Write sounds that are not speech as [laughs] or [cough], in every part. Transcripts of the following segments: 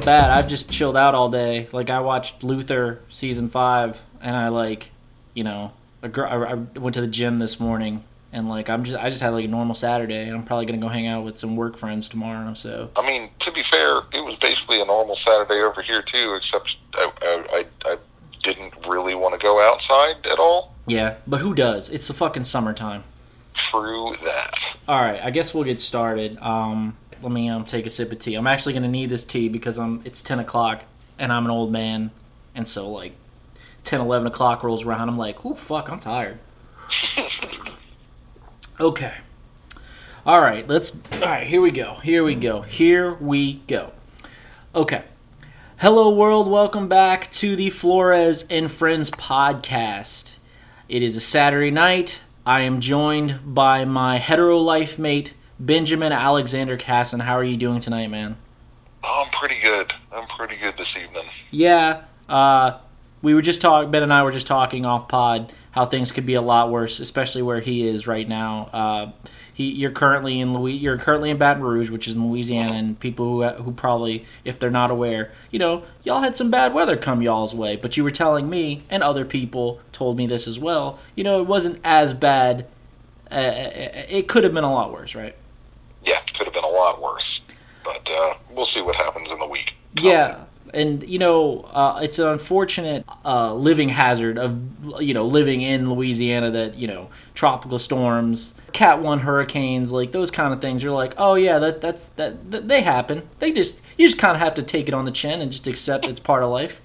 feel bad. I've just chilled out all day. Like I watched Luther season five, and I like, you know, a gr- I, I went to the gym this morning, and like I'm just I just had like a normal Saturday, and I'm probably gonna go hang out with some work friends tomorrow. So I mean, to be fair, it was basically a normal Saturday over here too, except I, I, I, I didn't really want to go outside at all. yeah, but who does? It's the fucking summertime. True that. All right, I guess we'll get started. Um, let me um, take a sip of tea. I'm actually gonna need this tea because I'm it's 10 o'clock and I'm an old man, and so like 10, 11 o'clock rolls around. I'm like, oh fuck, I'm tired. [laughs] okay. All right, let's. All right, here we go. Here we go. Here we go. Okay. Hello, world. Welcome back to the Flores and Friends podcast. It is a Saturday night. I am joined by my hetero life mate, Benjamin Alexander Casson. How are you doing tonight, man? Oh, I'm pretty good. I'm pretty good this evening. Yeah, uh, we were just talking. Ben and I were just talking off pod how things could be a lot worse, especially where he is right now. Uh, he, you're currently in Louis, you're currently in Baton Rouge, which is in Louisiana, and people who who probably, if they're not aware, you know, y'all had some bad weather come y'all's way. But you were telling me, and other people told me this as well. You know, it wasn't as bad. Uh, it could have been a lot worse, right? Yeah, could have been a lot worse, but uh, we'll see what happens in the week. Yeah, and you know, uh, it's an unfortunate uh, living hazard of you know living in Louisiana that you know tropical storms, Cat one hurricanes, like those kind of things. You're like, oh yeah, that that's that, that they happen. They just you just kind of have to take it on the chin and just accept it's part of life.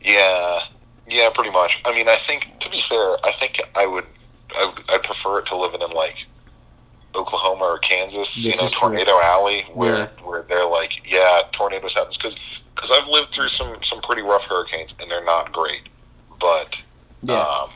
Yeah, yeah, pretty much. I mean, I think to be fair, I think I would, I would I'd prefer it to living in like Oklahoma or Kansas, This you know, is true. Tornado Alley, where Yeah. where they're like, yeah, tornadoes happens because because I've lived through some some pretty rough hurricanes and they're not great, but Yeah. um,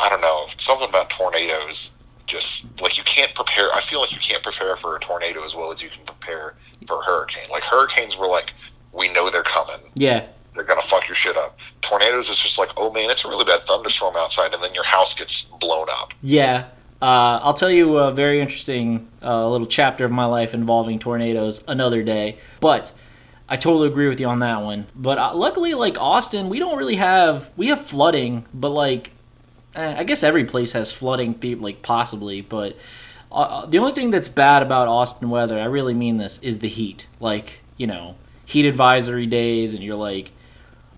I don't know something about tornadoes. Just like you can't prepare, I feel like you can't prepare for a tornado as well as you can prepare for a hurricane. Like hurricanes were like, we know they're coming Yeah, they're gonna fuck your shit up. Tornadoes is just like, oh man, it's a really bad thunderstorm outside, and then your house gets blown up. yeah. Uh, I'll tell you a very interesting uh, little chapter of my life involving tornadoes another day. But I totally agree with you on that one. But uh, luckily, like Austin, we don't really have we have flooding, but like eh, I guess every place has flooding, like possibly. But uh, the only thing that's bad about Austin weather, I really mean this, is the heat. Like you know, heat advisory days, and you're like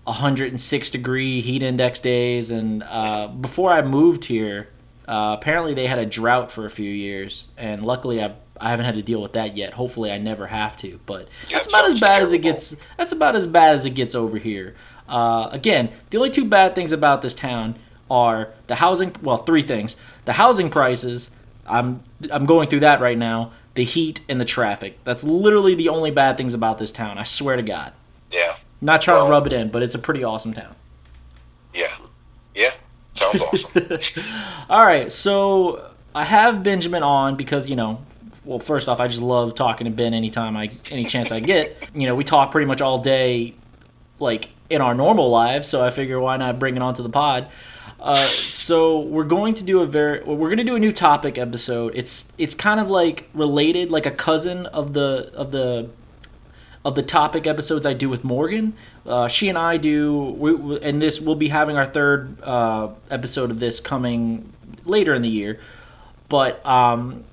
106 degree heat index days. And uh, before I moved here, uh, apparently they had a drought for a few years, and luckily I I haven't had to deal with that yet. Hopefully I never have to. But Yeah, that's about as bad as it gets. That's about as bad as it gets over here. Uh, again, the only two bad things about this town are the housing. Well, three things: the housing prices. I'm I'm going through that right now. The heat and the traffic. That's literally the only bad things about this town. I swear to God. Yeah, Not trying Well- to rub it in, but it's a pretty awesome town. yeah. Sounds awesome. [laughs] All right, so I have Benjamin on because you know, well, first off, I just love talking to Ben anytime I any chance I get. [laughs] You know, we talk pretty much all day, like in our normal lives. So I figure why not bring it onto the pod. Uh, so we're going to do a very we're going to do a new topic episode. It's it's kind of like related, like a cousin of the of the of the topic episodes I do with Morgan. Uh, she and I do, we, and this we'll be having our third uh, episode of this coming later in the year. But um,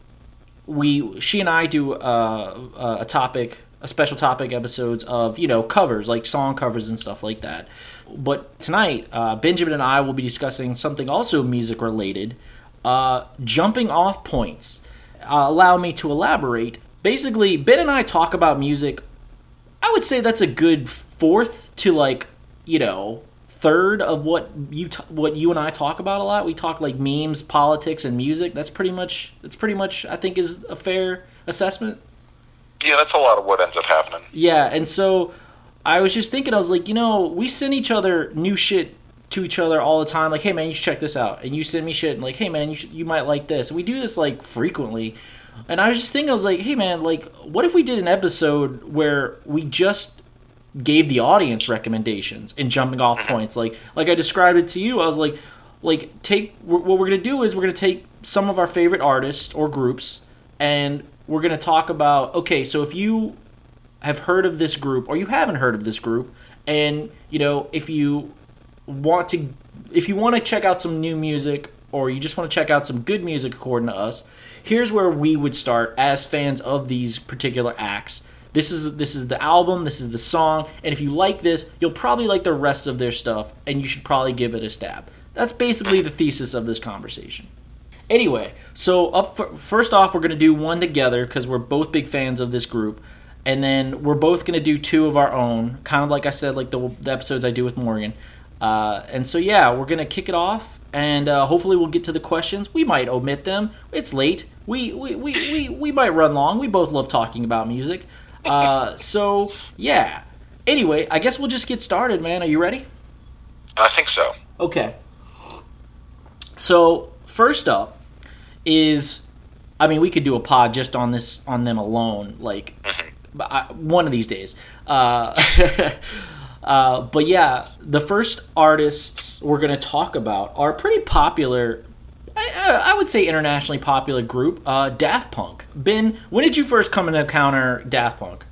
we, she and I do uh, a topic, a special topic episodes of you know covers like song covers and stuff like that. But tonight, uh, Benjamin and I will be discussing something also music related, uh, jumping off points. Uh, allow me to elaborate. Basically, Ben and I talk about music I would say that's a good fourth to like you know third of what you t- what you and I talk about a lot. We talk like memes, politics, and music. That's pretty much that's pretty much I think is a fair assessment. yeah, that's a lot of what ends up happening. Yeah, and so I was just thinking, I was like, you know, we send each other new shit to each other all the time. Like, hey man, you should check this out, and you send me shit, and like, hey man, you should, you might like this. And we do this like frequently. And I was just thinking, I was like, hey man, like, what if we did an episode where we just gave the audience recommendations and jumping off mm-hmm. points, like like I described it to you. I was like, like take what we're gonna do is we're gonna take some of our favorite artists or groups, and we're gonna talk about okay, so if you have heard of this group or you haven't heard of this group, and you know if you want to if you want to check out some new music or you just want to check out some good music according to us, here's where we would start as fans of these particular acts. This is this is the album, this is the song, and if you like this, you'll probably like the rest of their stuff and you should probably give it a stab. That's basically the thesis of this conversation. Anyway, so up for, first off, we're gonna do one together because we're both big fans of this group, and then we're both gonna do two of our own, kind of like I said, like the, the episodes I do with Morgan. Uh, and so yeah, we're gonna kick it off, and uh, hopefully we'll get to the questions. We might omit them. It's late. We we, we, we, we might run long. We both love talking about music. Uh, [laughs] so yeah. Anyway, I guess we'll just get started, man. Are you ready? I think so. Okay. So first up is, I mean, we could do a pod just on this on them alone, like I, one of these days. Uh, [laughs] uh, but yeah, the first artists we're going to talk about are pretty popular. I, I would say internationally popular group, uh, Daft Punk. Ben, when did you first come and encounter Daft Punk?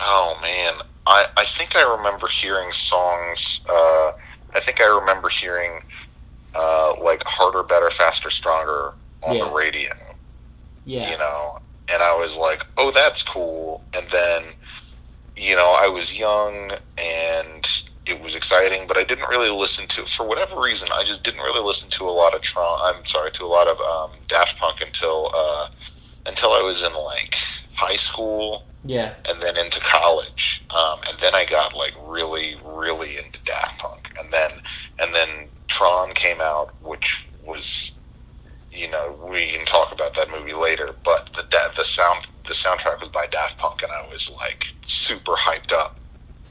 Oh man, I I think I remember hearing songs. Uh, I think I remember hearing uh, like harder, better, faster, stronger on Yeah. the radio. Yeah. You know, and I was like, oh, that's cool. And then, you know, I was young and it was exciting, but I didn't really listen to for whatever reason. I just didn't really listen to a lot of Tron. I'm sorry, to a lot of um, Daft Punk until uh, until I was in like high school Yeah. and then into college. Um, and then I got like really, really into Daft Punk. And then and then Tron came out, which was you know, we can talk about that movie later, but the the sound the soundtrack was by Daft Punk and I was like super hyped up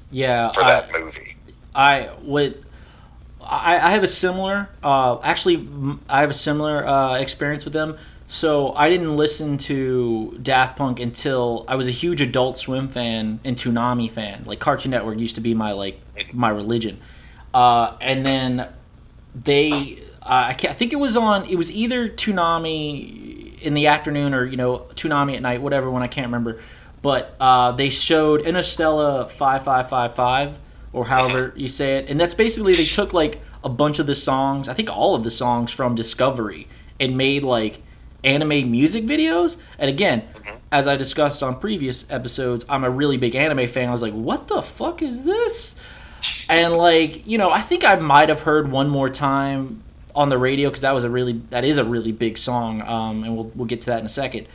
Yeah. for I- that movie. I would. I, I have a similar. Uh, actually, I have a similar uh, experience with them. So I didn't listen to Daft Punk until I was a huge Adult Swim fan and Toonami fan. Like Cartoon Network used to be my like my religion. Uh, and then they, uh, I, I think it was on. It was either Toonami in the afternoon or you know Toonami at night, whatever. One I can't remember. But uh, they showed Interstella five five five five or however you say it, and that's basically they took like a bunch of the songs. I think all of the songs from Discovery and made like anime music videos. And again, as I discussed on previous episodes, I'm a really big anime fan. I was like, what the fuck is this? And like, you know, I think I might have heard one more time on the radio because that was a really that is a really big song. Um, and we'll we'll get to that in a second.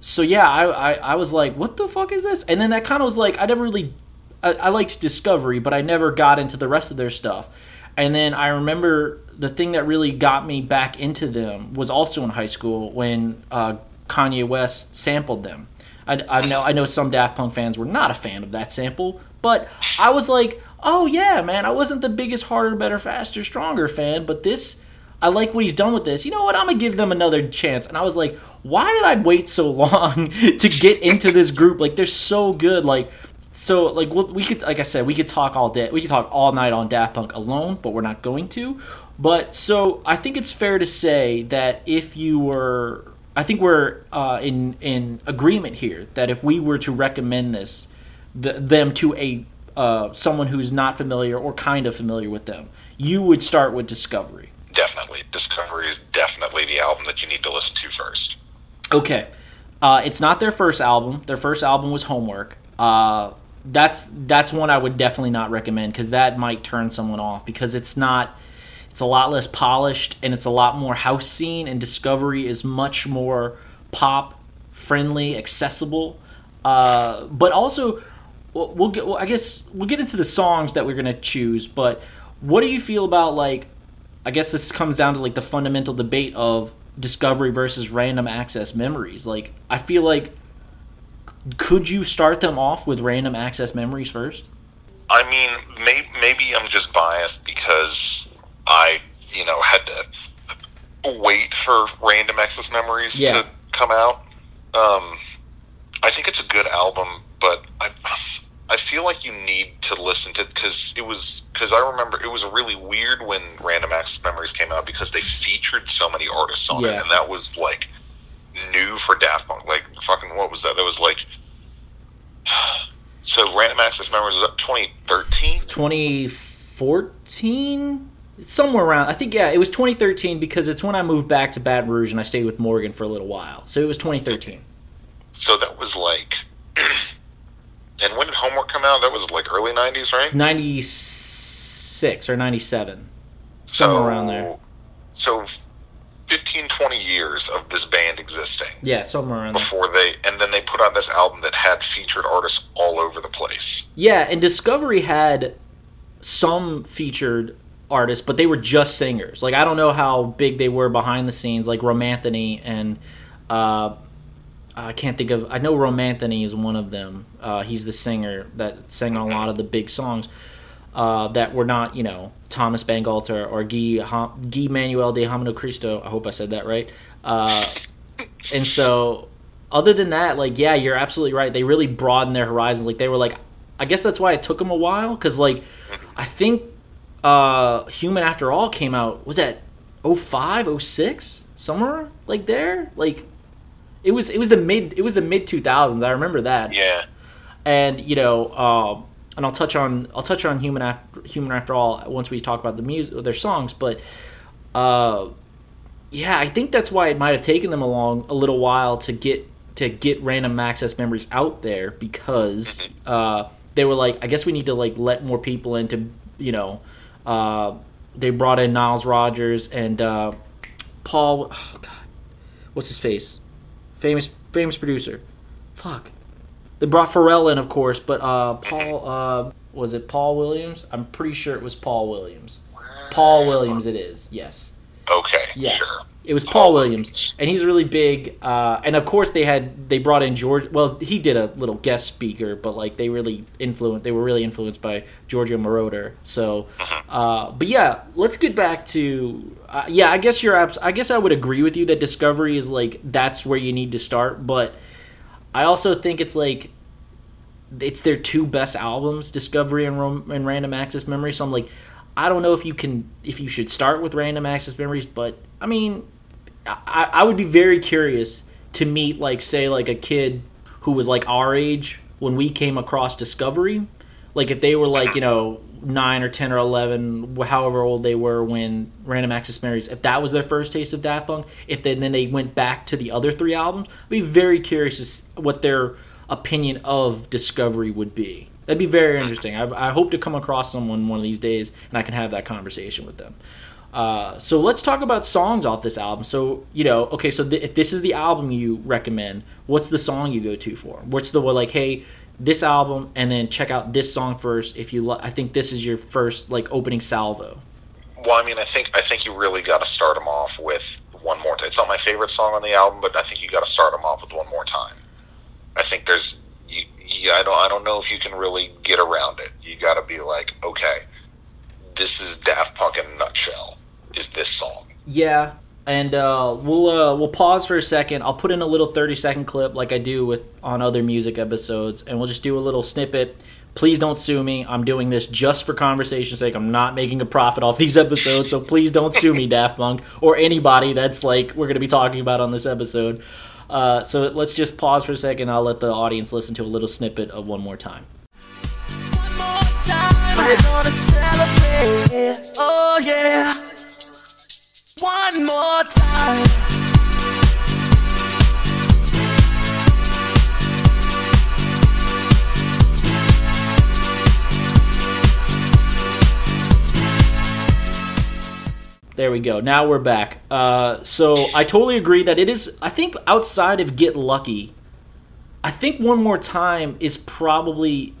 So yeah, I, I I was like, what the fuck is this? And then that kind of was like, I never really I, I liked Discovery, but I never got into the rest of their stuff. And then I remember the thing that really got me back into them was also in high school when uh, Kanye West sampled them. I, I know I know some Daft Punk fans were not a fan of that sample, but I was like, oh yeah, man, I wasn't the biggest harder, better, faster, stronger fan, but this I like what he's done with this. You know what? I'm gonna give them another chance. And I was like, why did I wait so [laughs] long to get into this group? Like they're so good. Like so like we'll, we could like I said we could talk all day. We could talk all night on Daft Punk alone, but we're not going to. But so I think it's fair to say that if you were I think we're uh, in in agreement here that if we were to recommend this the, them to a uh, someone who's not familiar or kind of familiar with them, you would start with Discovery. Definitely, Discovery is definitely the album that you need to listen to first. Okay. Uh, it's not their first album. Their first album was Homework. Uh, that's that's one I would definitely not recommend because that might turn someone off because it's not. It's a lot less polished and it's a lot more house scene. And Discovery is much more pop friendly, accessible. Uh, but also, we'll, we'll get. Well, I guess we'll get into the songs that we're gonna choose. But what do you feel about like? I guess this comes down to like the fundamental debate of discovery versus random access memories. Like, I feel like could you start them off with random access memories first? I mean, may, maybe I'm just biased because I, you know, had to wait for Random Access Memories Yeah. to come out. Um, I think it's a good album, but I, I feel like you need to listen to because it was because I remember it was really weird when Random Access Memories came out because they featured so many artists on Yeah. it, and that was like new for Daft Punk. Like fucking what was that? That was like [sighs] So Random Access Memories was up 2013. 2014 somewhere around i think yeah it was 2013 because it's when i moved back to baton rouge and i stayed with morgan for a little while so it was 2013 So that was like. [clears throat] and when did Homework come out? That was like early 90s, right? 96 or 97 So somewhere around there So 15, 20 years of this band existing yeah somewhere around there before they, and then they put out this album that had featured artists all over the place. yeah and discovery had some featured artists but they were just singers like i don't know how big they were behind the scenes like romanthony and uh I can't think of. I know Romanthony is one of them. Uh, he's the singer that sang a lot of the big songs uh, that were not, you know, Thomas Bangalter or Guy, Guy Manuel de Homino Cristo. I hope I said that right. Uh, and so, other than that, like, yeah, you're absolutely right. They really broadened their horizons. Like, they were like, I guess that's why it took them a while because, like, I think uh, Human After All came out. Was that 05, 06? somewhere like there? Like, it was it was the mid it was the mid 2000s. I remember that Yeah. and you know, um, and I'll touch on I'll touch on human after human after all once we talk about the music their songs, but uh, yeah, I think that's why it might have taken them a long a little while to get to get random access memories out there because uh, they were like, I guess we need to like let more people into you know, uh, they brought in Niles Rodgers and uh, Paul. Oh God, what's his face? Famous famous producer. Fuck. They brought Pharrell in, of course, but uh, Paul uh, was it Paul Williams? I'm pretty sure it was Paul Williams. Paul Williams, it is. Yes, Okay. Yeah. Sure. it was Paul Williams, and he's really big. Uh, and of course, they had they brought in George. Well, he did a little guest speaker, but like they really influenced. They were really influenced by Giorgio Moroder. So, uh, but yeah, let's get back to uh, yeah. I guess you're. Abs- I guess I would agree with you that Discovery is like that's where you need to start, but. I also think it's like it's their two best albums, Discovery and, Rom- and Random Access Memory. So I'm like, I don't know if you can if you should start with Random Access Memories, but I mean, I, I would be very curious to meet like say like a kid who was like our age when we came across Discovery, like if they were like you know nine or ten or eleven, however old they were when Random Access Memories, if that was their first taste of Daft Punk, if they, then they went back to the other three albums, I'd be very curious to what their opinion of Discovery would be. That'd be very interesting. I, I hope to come across someone one of these days and I can have that conversation with them. Uh, so let's talk about songs off this album. So you know, okay, so th- if this is the album you recommend, what's the song you go to for? What's the one like, hey, this album, and then check out this song first. If you, I think this is your first like opening salvo. Well, I mean, I think I think you really got to start them off with one more. Time. It's not my favorite song on the album, but I think you got to start them off with one more time. I think there's, you, I don't, I don't know if you can really get around it. You got to be like, okay, this is Daft Punk in a nutshell. Is this song? Yeah, and uh, we'll uh, we'll pause for a second. I'll put in a little thirty second clip like I do with on other music episodes, and we'll just do a little snippet. Please don't sue me. I'm doing this just for conversation's sake. I'm not making a profit off these episodes, so please don't sue me, [laughs] Daft Punk, or anybody that's like we're going to be talking about on this episode. Uh, so let's just pause for a second. I'll let the audience listen to a little snippet of one more time. One more time, we're gonna celebrate. Oh yeah. One more time. There we go. Now we're back. Uh, so I totally agree that it is. I think outside of Get Lucky, I think One More Time is probably.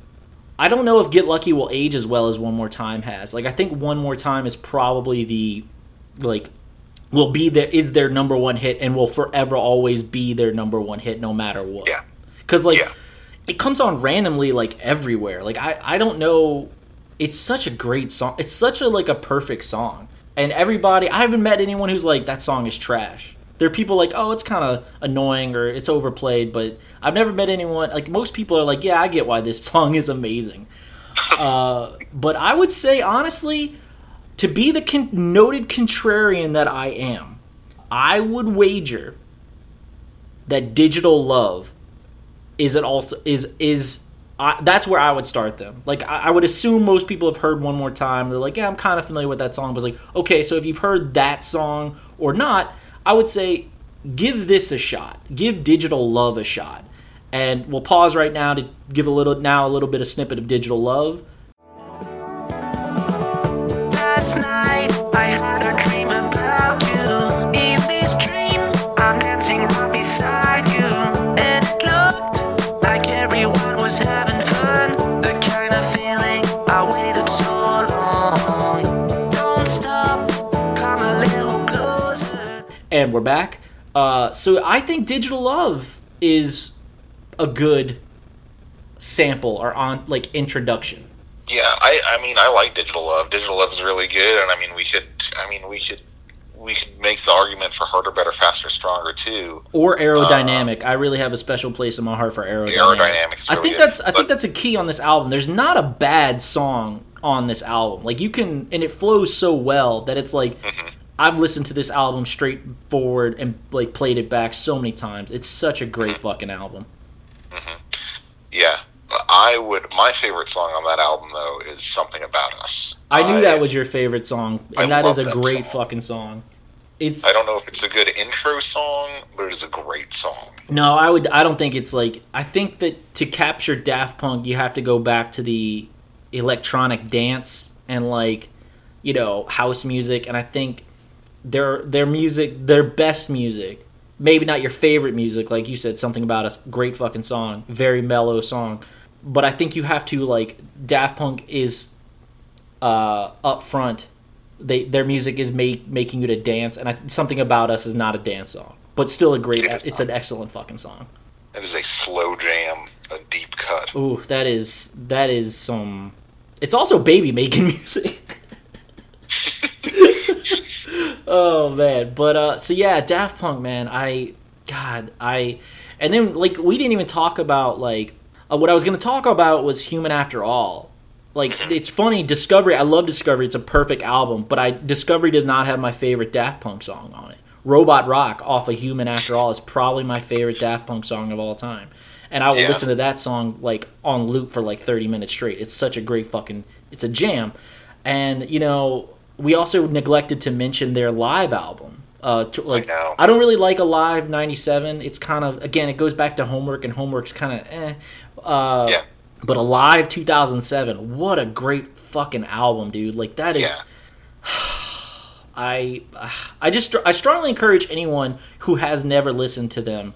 I don't know if Get Lucky will age as well as One More Time has. Like I think One More Time is probably the like will be there is their number one hit and will forever always be their number one hit no matter what. Yeah. Because like Yeah. it comes on randomly like everywhere. Like I I don't know. It's such a great song. It's such a like a perfect song. And everybody, I haven't met anyone who's like that song is trash. There are people like, oh, it's kind of annoying or it's overplayed, but I've never met anyone like most people are like, yeah, I get why this [laughs] song is amazing. [laughs] uh, but I would say honestly, to be the con- noted contrarian that I am, I would wager that Digital Love is it also is is I, that's where I would start them. Like I, I would assume most people have heard one more time. They're like, yeah, I'm kind of familiar with that song. But it's like, okay, so if you've heard that song or not, I would say give this a shot. Give Digital Love a shot. And we'll pause right now to give a little now a little bit of snippet of Digital Love. And we're back. Uh, so I think Digital Love is a good sample or on like introduction. Yeah, I I mean I like Digital Love. Digital Love is really good, and I mean we could I mean we could we could make the argument for harder, better, faster, stronger too. Or aerodynamic. I really have a special place in my heart for aerodynamic. Aerodynamic is I really think good, that's I think that's a key on this album. There's not a bad song on this album. Like you can and it flows so well that it's like Mm-hmm. I've listened to this album straight forward and like played it back so many times. It's such a great Mm-hmm. fucking album. Yeah, I would. My favorite song on that album though is "Something About Us." I knew that was your favorite song, I and that is a that great song. fucking song. It's I don't know if it's a good intro song, but it is a great song. no, I would. I don't think it's like. I think that to capture Daft Punk, you have to go back to the electronic dance and like, you know, house music. And I think their their music, their best music, maybe not your favorite music, like you said, something about a great fucking song, very mellow song. But I think you have to like Daft Punk is uh, up front. They their music is make, making you to dance, and I, something about us is not a dance song, but still a great. It It's an excellent fucking song. It is a slow jam, a deep cut. Ooh, that is that is some. It's also baby making [laughs] music. [laughs] oh man, but uh, so yeah, Daft Punk, man. I, God, I, and then like we didn't even talk about like uh, what I was gonna talk about was Human After All. Like it's funny, Discovery. I love Discovery. It's a perfect album, but I Discovery does not have my favorite Daft Punk song on it. Robot Rock off of Human After All is probably my favorite Daft Punk song of all time. And I will Yeah. listen to that song like on loop for like 30 minutes straight. It's such a great fucking it's a jam. And you know, we also neglected to mention their live album. Uh, to, like know. I don't really like a live '97. It's kind of again, it goes back to homework, and homework's kind of eh. Uh, Yeah, but Alive 2007, what a great fucking album, dude! Like that is, yeah. [sighs] I, I just I strongly encourage anyone who has never listened to them,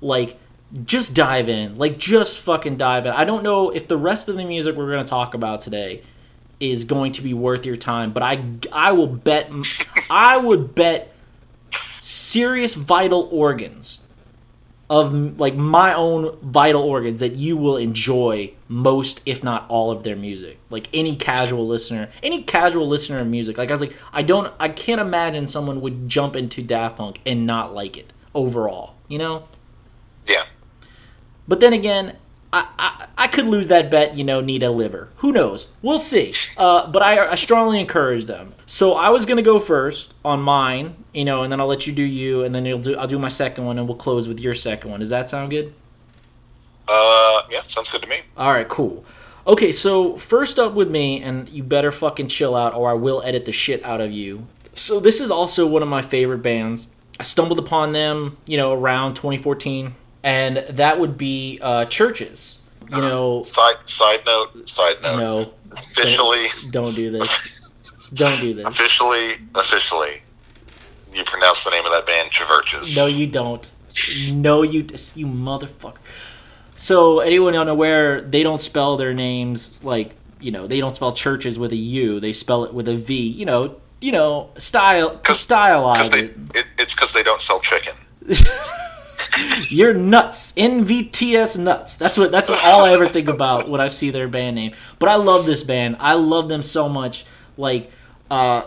like just dive in, like just fucking dive in. I don't know if the rest of the music we're gonna talk about today is going to be worth your time, but I I will bet I would bet serious vital organs of like my own vital organs that you will enjoy most if not all of their music. Like any casual listener any casual listener of music. Like i was like i don't i can't imagine someone would jump into daft punk and not like it overall you know? Yeah. but then again I, I, I could lose that bet, you know, need a liver. Who knows? We'll see. Uh, but I, I strongly encourage them. So I was gonna go first on mine, you know, and then I'll let you do you, and then you'll do I'll do my second one, and we'll close with your second one. Does that sound good? Uh, yeah, sounds good to me. All right, cool. Okay, so first up with me, and you better fucking chill out, or I will edit the shit out of you. So this is also one of my favorite bands. I stumbled upon them, you know, around 2014, and that would be uh, CHVRCHES. You know, Side side note. Side note. no, Officially, don't do this. Don't do this. officially, officially, you pronounce the name of that band Chiverches. No, you don't. No, you you motherfucker. So anyone unaware, they don't spell their names like you know they don't spell churches with a U. They spell it with a V. You know, you know, style to 'Cause- stylize Because they, it. it, it's because they don't sell chicken. [laughs] You're nuts. NVTS nuts. That's what that's what all I ever think about when I see their band name. But I love this band. I love them so much. Like uh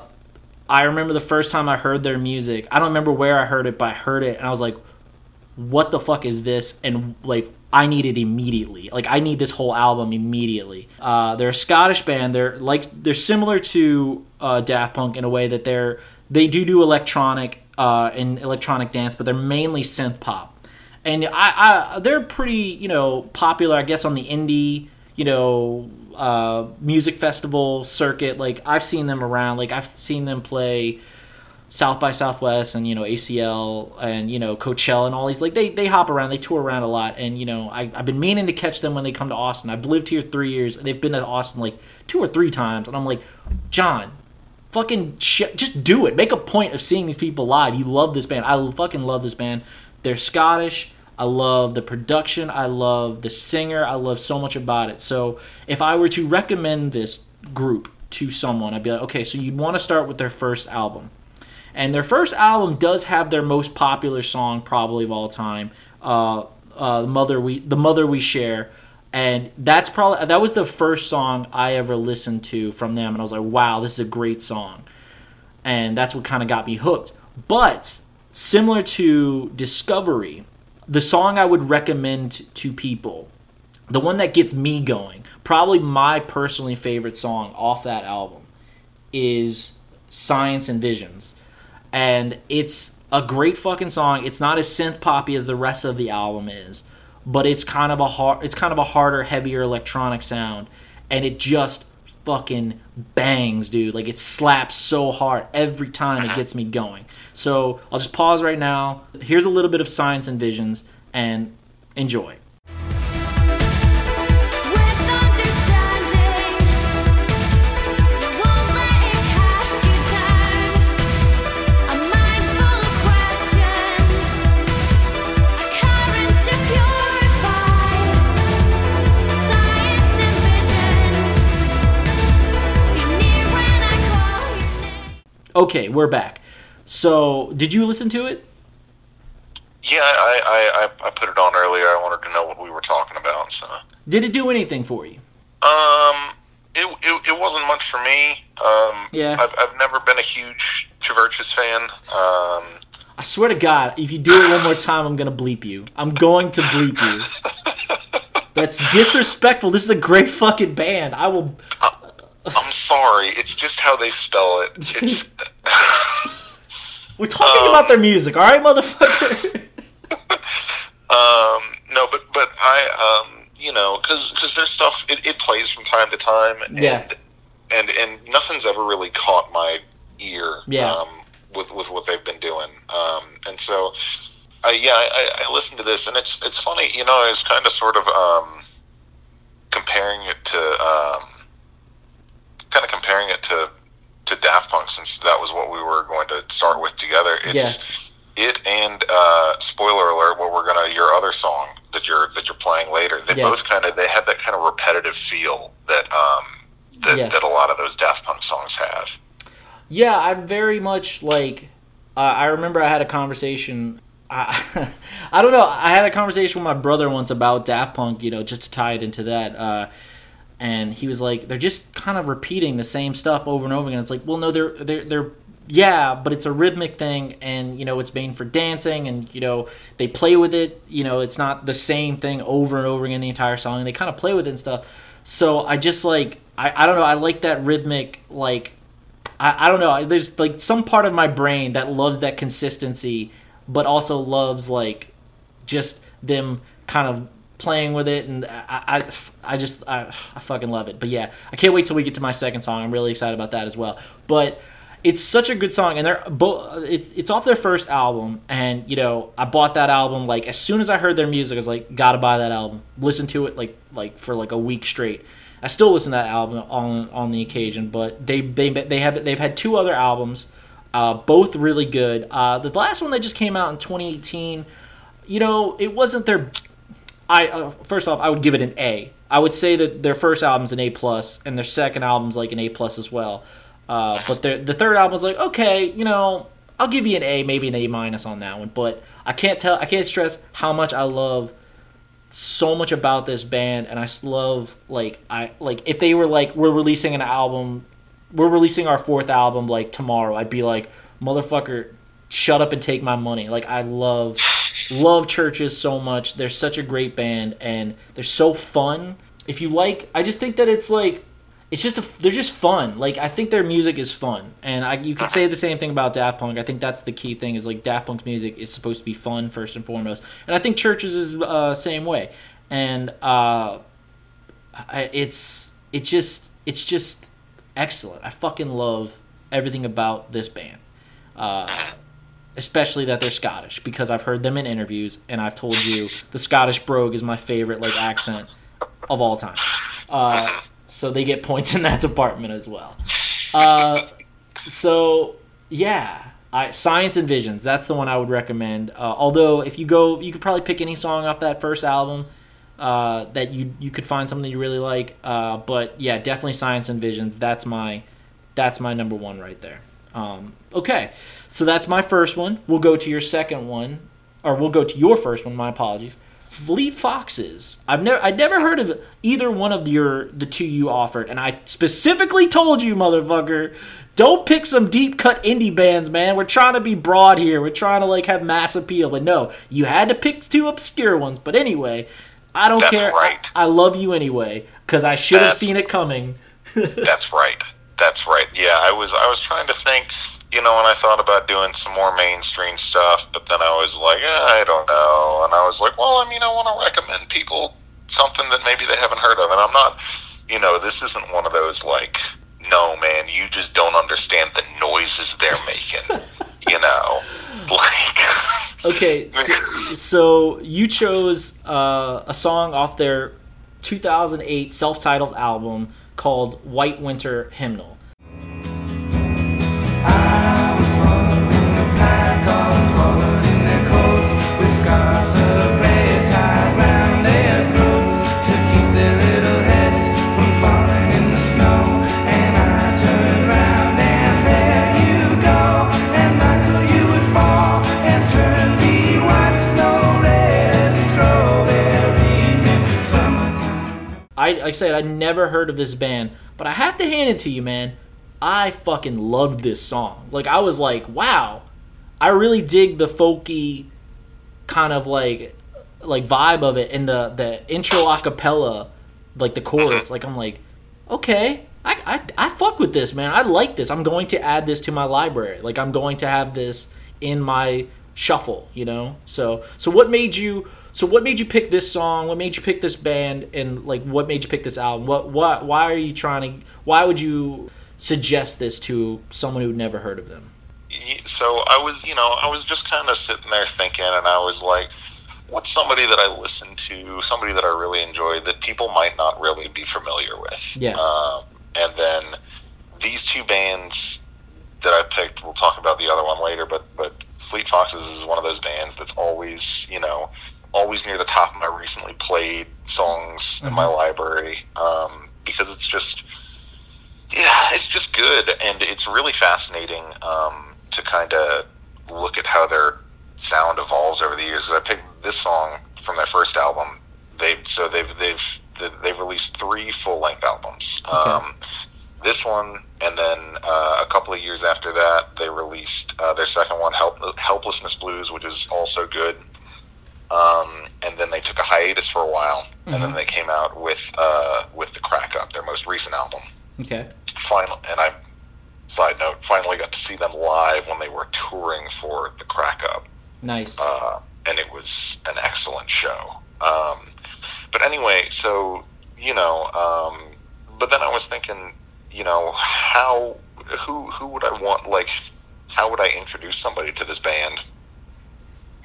I remember the first time I heard their music. I don't remember where I heard it, but I heard it and I was like, "What the fuck is this?" And like I need it immediately. Like I need this whole album immediately. Uh, they're a Scottish band. They're like they're similar to uh, Daft Punk in a way that they're they do do electronic uh, and electronic dance, but they're mainly synth pop. And I, I they're pretty you know popular, I guess, on the indie you know, uh, music festival circuit. Like I've seen them around. Like I've seen them play South by Southwest and you know ACL and you know Coachella and all these. Like they they hop around, they tour around a lot. And you know I, I've been meaning to catch them when they come to Austin. I've lived here three years and they've been to Austin like two or three times. And I'm like, John, fucking shit, just do it. Make a point of seeing these people live. You love this band. I fucking love this band. They're Scottish. I love the production. I love the singer. I love so much about it. So if I were to recommend this group to someone, I'd be like, okay, so you'd want to start with their first album. And their first album does have their most popular song probably of all time, uh, uh, "Mother We," "The Mother We Share," and that's probably that was the first song I ever listened to from them, and I was like, "Wow, this is a great song," and that's what kind of got me hooked. But similar to Discovery, the song I would recommend to people, the one that gets me going, probably my personally favorite song off that album, is Science and Visions. And it's a great fucking song. It's not as synth poppy as the rest of the album is, but it's kind of a hard it's kind of a harder, heavier electronic sound. And it just fucking bangs, dude. Like it slaps so hard every time it gets me going. So I'll just pause right now. Here's a little bit of Science and Visions and enjoy. Okay, we're back. So, did you listen to it? Yeah, I, I, I, I put it on earlier. I wanted to know what we were talking about. So, Did it do anything for you? um, it, it, it wasn't much for me. Um, Yeah. I've, I've never been a huge Traverses fan. Um, I swear to God, if you do it one more time, I'm gonna bleep you. I'm going to bleep you. [laughs] That's disrespectful. This is a great fucking band. I will. I'm sorry. It's just how they spell it. It's [laughs] We're talking about their music, all right, motherfucker. [laughs] um, no, but but I um, you know, because their stuff it, it plays from time to time. And, Yeah. And and nothing's ever really caught my ear. Yeah. Um, with with what they've been doing. Um, and so. I, yeah, I, I listened to this, and it's it's funny, you know. I was kind of sort of um, comparing it to um, kind of comparing it to to Daft Punk, since that was what we were going to start with together. It's it and uh, spoiler alert, what we're gonna your other song that you're that you're playing later. They Yeah. both kind of they have that kind of repetitive feel that um, that, Yeah. that a lot of those Daft Punk songs have. Yeah, I'm very much like. Uh, I remember I had a conversation. I, [laughs] I don't know. I had a conversation with my brother once about Daft Punk. You know, just to tie it into that. Uh, and he was like, "They're just kind of repeating the same stuff over and over again." It's like, well, no, they're they're they're yeah, but it's a rhythmic thing, and you know, it's made for dancing, and you know, they play with it. You know, it's not the same thing over and over again the entire song. They kind of play with it and stuff. So I just like I, I don't know. I like that rhythmic like I, I don't know. There's like some part of my brain that loves that consistency, but also loves like just them kind of playing with it, and I, I, I just I, I fucking love it. But yeah, I can't wait till we get to my second song. I'm really excited about that as well. But it's such a good song, and they're both. It's it's off their first album, and you know I bought that album like as soon as I heard their music, I was like, gotta buy that album. Listen to it like like for like a week straight. I still listen to that album on on the occasion, but they they they have they've had two other albums, uh, both really good. Uh, the last one that just came out in 2018, you know, it wasn't their. I uh, first off, I would give it an A. I would say that their first album's an A plus, and their second album's like an A plus as well. Uh, but their the third album's like okay, you know, I'll give you an A, maybe an A minus on that one. But I can't tell, I can't stress how much I love so much about this band and I love like I like if they were like we're releasing an album we're releasing our fourth album like tomorrow I'd be like motherfucker shut up and take my money like I love love CHVRCHES so much they're such a great band and they're so fun if you like I just think that it's like it's just a, they're just fun. Like I think their music is fun, and I, you could say the same thing about Daft Punk. I think that's the key thing is like Daft Punk's music is supposed to be fun first and foremost, and I think CHVRCHES is uh, same way. And uh, I, it's it's just it's just excellent. I fucking love everything about this band, uh, especially that they're Scottish because I've heard them in interviews and I've told you the Scottish brogue is my favorite like accent of all time. Uh, so they get points in that [laughs] department as well. Uh, so yeah, I, Science and Visions. That's the one I would recommend. Uh, although if you go, you could probably pick any song off that first album uh, that you you could find something you really like. Uh, but yeah, definitely Science and Visions. That's my that's my number one right there. Um, okay, so that's my first one. We'll go to your second one, or we'll go to your first one. My apologies. Fleet Foxes. I've never I'd never heard of either one of your the two you offered, and I specifically told you, motherfucker, don't pick some deep cut indie bands, man. We're trying to be broad here. We're trying to like have mass appeal, but no, you had to pick two obscure ones. But anyway, I don't That's care. right. I, I love you anyway because I should have seen it coming. [laughs] That's right. That's right. Yeah, I was I was trying to think, you know, and I thought about doing some more mainstream stuff, but then I was like, eh, I don't know, and I was like, well, I mean, I want to recommend people something that maybe they haven't heard of, and I'm not, you know, this isn't one of those like, no, man, you just don't understand the noises they're making, [laughs] you know, like. Okay, [laughs] so, so you chose uh, a song off their 2008 self-titled album called "White Winter Hymnal." I like I said I never heard of this band, but I have to hand it to you, man. I fucking loved this song. Like I was like, wow, I really dig the folky kind of like like vibe of it and the the intro acapella, like the chorus. Like I'm like, okay, I, I I fuck with this, man. I like this. I'm going to add this to my library. Like I'm going to have this in my shuffle, you know. So so what made you so what made you pick this song? What made you pick this band? And like what made you pick this album? What what why are you trying to? Why would you suggest this to someone who'd never heard of them? So I was, you know, I was just kind of sitting there thinking, and I was like, what's somebody that I listen to, somebody that I really enjoy that people might not really be familiar with? Yeah. Um, and then these two bands that I picked, we'll talk about the other one later, but but Fleet Foxes is one of those bands that's always, you know, always near the top of my recently played songs in my library um, because it's just yeah, it's just good, and it's really fascinating um, to kind of look at how their sound evolves over the years. I picked this song from their first album. They so they've they've they've released three full length albums. Um, this one, and then uh, a couple of years after that, they released uh, their second one, Help, "Helplessness Blues," which is also good. Um, and then they took a hiatus for a while, and then they came out with uh, with the Crack Up, their most recent album. Okay. final and I side note finally got to see them live when they were touring for the crack up. Nice. uh, and it was an excellent show. Um, but anyway so you know um, but then I was thinking you know how who who would I want like how would I introduce somebody to this band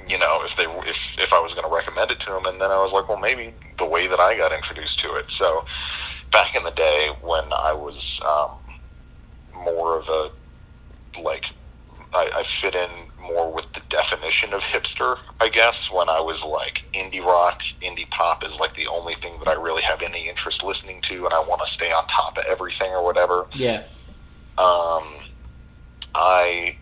you know if they if if I was going to recommend it to them and then I was like well maybe the way that I got introduced to it so back in the day when I was um, more of a like I, I fit in more with the definition of hipster, I guess. When I was like indie rock, indie pop is like the only thing that I really have any interest listening to, and I want to stay on top of everything or whatever. yeah. Um, I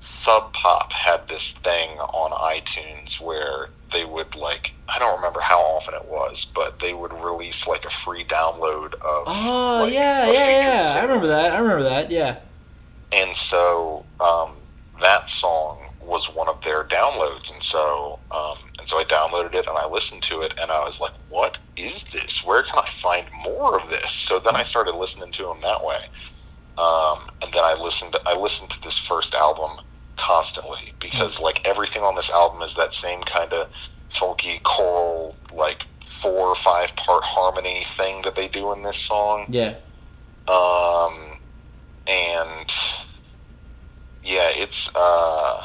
Sub Pop had this thing on iTunes where they would like I don't remember how often it was, but they would release like a free download of Oh like, yeah, yeah, yeah. I remember that. I remember that. Yeah. and so um, that song was one of their downloads and so um, and so I downloaded it and I listened to it and I was like what is this where can I find more of this so then I started listening to them that way um, and then I listened I listened to this first album constantly because like everything on this album is that same kind of folky choral like four or five part harmony thing that they do in this song. Yeah. Um, and yeah, it's uh,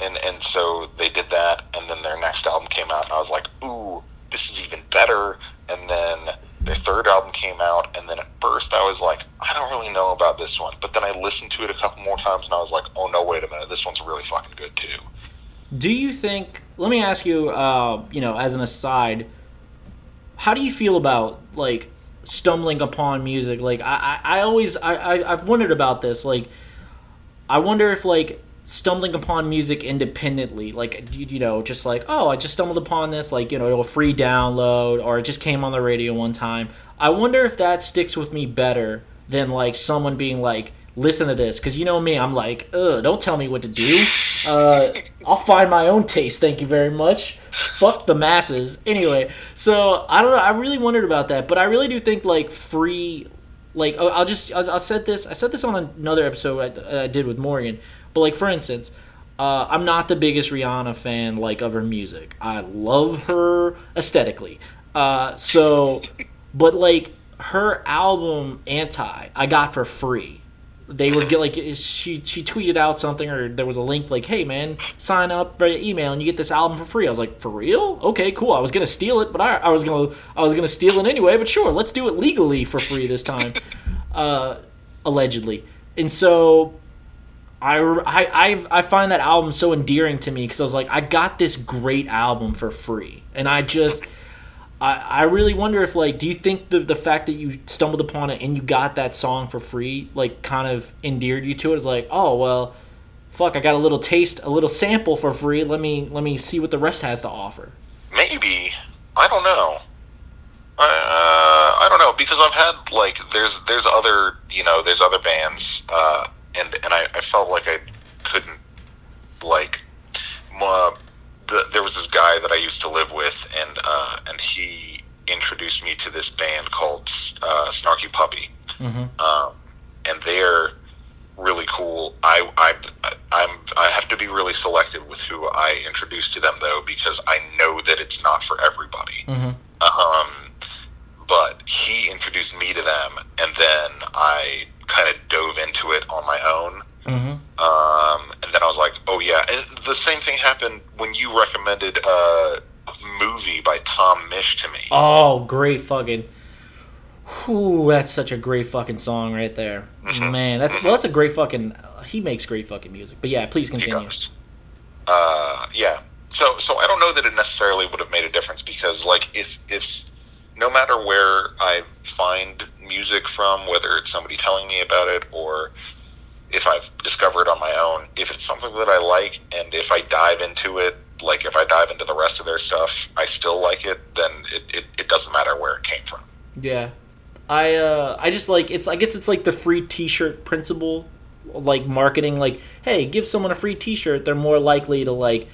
and and so they did that, and then their next album came out, and I was like, ooh, this is even better. And then their third album came out, and then at first I was like, I don't really know about this one, but then I listened to it a couple more times, and I was like, oh no, wait a minute, this one's really fucking good too. Do you think? Let me ask you. Uh, you know, as an aside, how do you feel about like stumbling upon music? Like, I, I, I always, I, I, I've wondered about this. Like, I wonder if like stumbling upon music independently, like you, you know, just like oh, I just stumbled upon this, like you know, a free download, or it just came on the radio one time. I wonder if that sticks with me better than like someone being like, listen to this, because you know me, I'm like, ugh, don't tell me what to do. Uh, I'll find my own taste. Thank you very much. Fuck the masses. Anyway, so I don't know. I really wondered about that, but I really do think like free like oh, I'll just I'll, I'll set this I said this on another episode I, I did with Morgan, but like for instance, uh, I'm not the biggest Rihanna fan like of her music. I love her aesthetically, uh, so [laughs] but like her album Anti I got for free. They would get like she she tweeted out something or there was a link like hey man sign up via email and you get this album for free. I was like for real okay cool I was gonna steal it but I, I was gonna I was gonna steal it anyway but sure let's do it legally for free this time [laughs] uh, allegedly. And so I, I, I, find that album so endearing to me because I was like, I got this great album for free. And I just, I, I really wonder if, like, do you think the, the fact that you stumbled upon it and you got that song for free, like, kind of endeared you to it? It's like, oh, well, fuck, I got a little taste, a little sample for free. Let me, let me see what the rest has to offer. Maybe I don't know. Uh, I don't know because I've had like there's there's other you know there's other bands uh, and and I, I felt like I couldn't like uh, the, there was this guy that I used to live with and uh, and he introduced me to this band called uh, Snarky Puppy um, and they're really cool. I I I'm I have to be really selective with who I introduce to them though because I know that it's not for everybody. Um, but he introduced me to them, and then I kind of dove into it on my own. Um, and then I was like, oh yeah. And the same thing happened when you recommended a movie by Tom Misch to me. Oh, great fucking. Whew, that's such a great fucking song right there. Man, that's well, that's a great fucking. He makes great fucking music. But yeah, please continue. Uh, yeah. So, so I don't know that it necessarily would have made a difference because, like, if if no matter where I find music from, whether it's somebody telling me about it or if I've discovered it on my own, if it's something that I like and if I dive into it, like if I dive into the rest of their stuff, I still like it, then it, it, it doesn't matter where it came from. Yeah, I uh, I just like it's I guess it's like the free T-shirt principle, like marketing. Like, hey, give someone a free T-shirt, they're more likely to like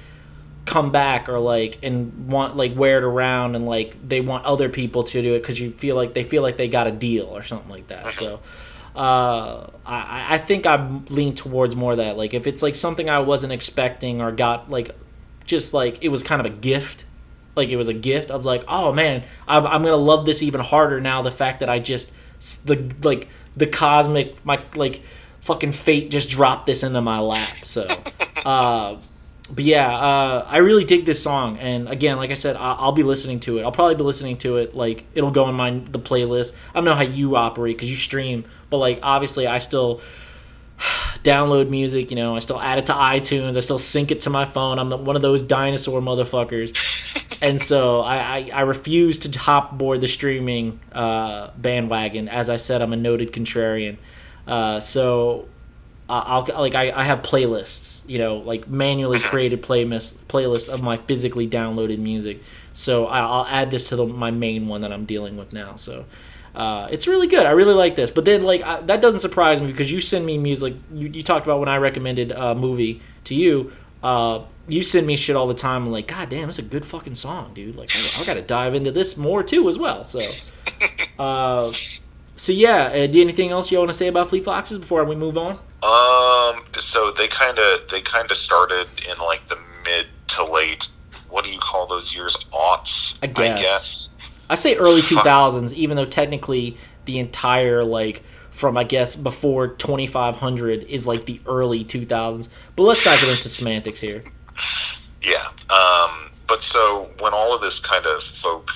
come back or like and want like wear it around and like they want other people to do it because you feel like they feel like they got a deal or something like that. So. Uh, I, I think I'm leaning towards more of that. Like, if it's like something I wasn't expecting or got like, just like it was kind of a gift, like it was a gift. I was like, oh man, I'm, I'm gonna love this even harder now. The fact that I just the like the cosmic my like fucking fate just dropped this into my lap. So, [laughs] uh, but yeah, uh, I really dig this song. And again, like I said, I- I'll be listening to it. I'll probably be listening to it. Like it'll go in my the playlist. I don't know how you operate because you stream, but like obviously I still [sighs] download music. You know, I still add it to iTunes. I still sync it to my phone. I'm the, one of those dinosaur motherfuckers. [laughs] and so I, I, I refuse to hop board the streaming uh, bandwagon. As I said, I'm a noted contrarian. Uh, so I- I'll like I, I have playlists, you know, like manually created playlist playlists of my physically downloaded music. So I, I'll add this to the, my main one that I'm dealing with now. So uh, it's really good. I really like this. But then like I, that doesn't surprise me because you send me music. You, you talked about when I recommended a movie to you. Uh, you send me shit all the time. I'm like, God damn, it's a good fucking song, dude. Like I, I got to dive into this more too as well. So. [laughs] Uh, so yeah, uh, do anything else you want to say about Fleet Foxes before we move on? Um, so they kind of they kind of started in like the mid to late. What do you call those years? Aughts, I guess. I say early 2000s, even though technically the entire like from I guess before 2500 is like the early 2000s. But let's not get into semantics here. [laughs] Yeah. Um, but so when all of this kind of folk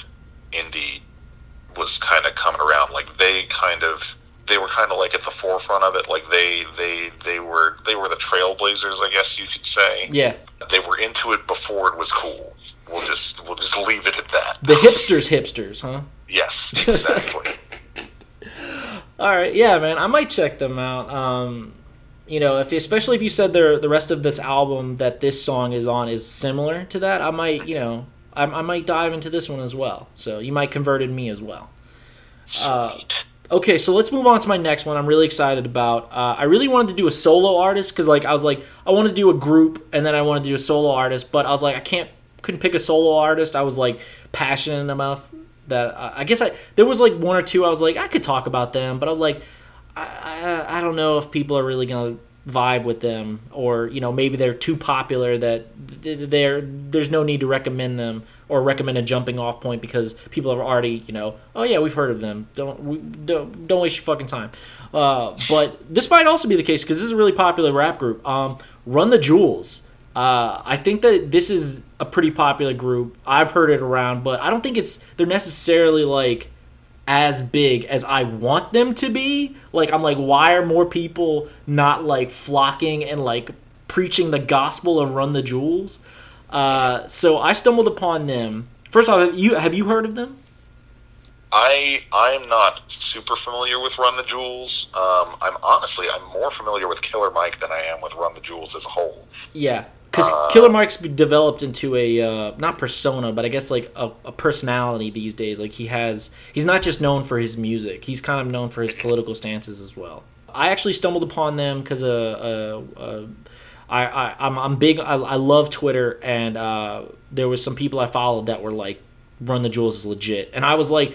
indie was kind of coming around, like they kind of they were kind of like at the forefront of it. Like they they they were they were the trailblazers, I guess you could say. Yeah, They were into it before it was cool. We'll just we'll just leave it at that. the hipsters, hipsters, huh? Yes, exactly. [laughs] All right, yeah, man, I might check them out. Um, you know, if especially if you said the the rest of this album that this song is on is similar to that, I might, you know, I, I might dive into this one as well. So you might converted me as well. Sweet. Okay, so let's move on to my next one. I'm really excited about. Uh, I really wanted to do a solo artist because, like, I was like, I want to do a group and then I wanted to do a solo artist, but I was like, I can't, couldn't pick a solo artist. I was like passionate enough that I, I guess I there was like one or two I was like I could talk about them, but I'm like, I, I I don't know if people are really gonna vibe with them or you know maybe they're too popular that th- they're there's no need to recommend them or recommend a jumping off point because people have already you know oh yeah we've heard of them. Don't we, don't, don't waste your fucking time. Uh, but this might also be the case because this is a really popular rap group. Um, run the jewels. Uh, I think that this is a pretty popular group. I've heard it around but I don't think it's they're necessarily like as big as I want them to be. Like I'm like, why are more people not like flocking and like preaching the gospel of Run the Jewels? Uh, so I stumbled upon them. First off, have you have you heard of them? I I'm not super familiar with Run the Jewels. Um, I'm honestly I'm more familiar with Killer Mike than I am with Run the Jewels as a whole. Yeah, because Killer Mike's developed into a uh, not persona, but I guess like a, a personality these days. Like he has, he's not just known for his music; he's kind of known for his political stances as well. I actually stumbled upon them because uh, uh, uh, I, I I'm, I'm big. I, I love Twitter, and uh, there was some people I followed that were like, "Run the Jewels is legit," and I was like,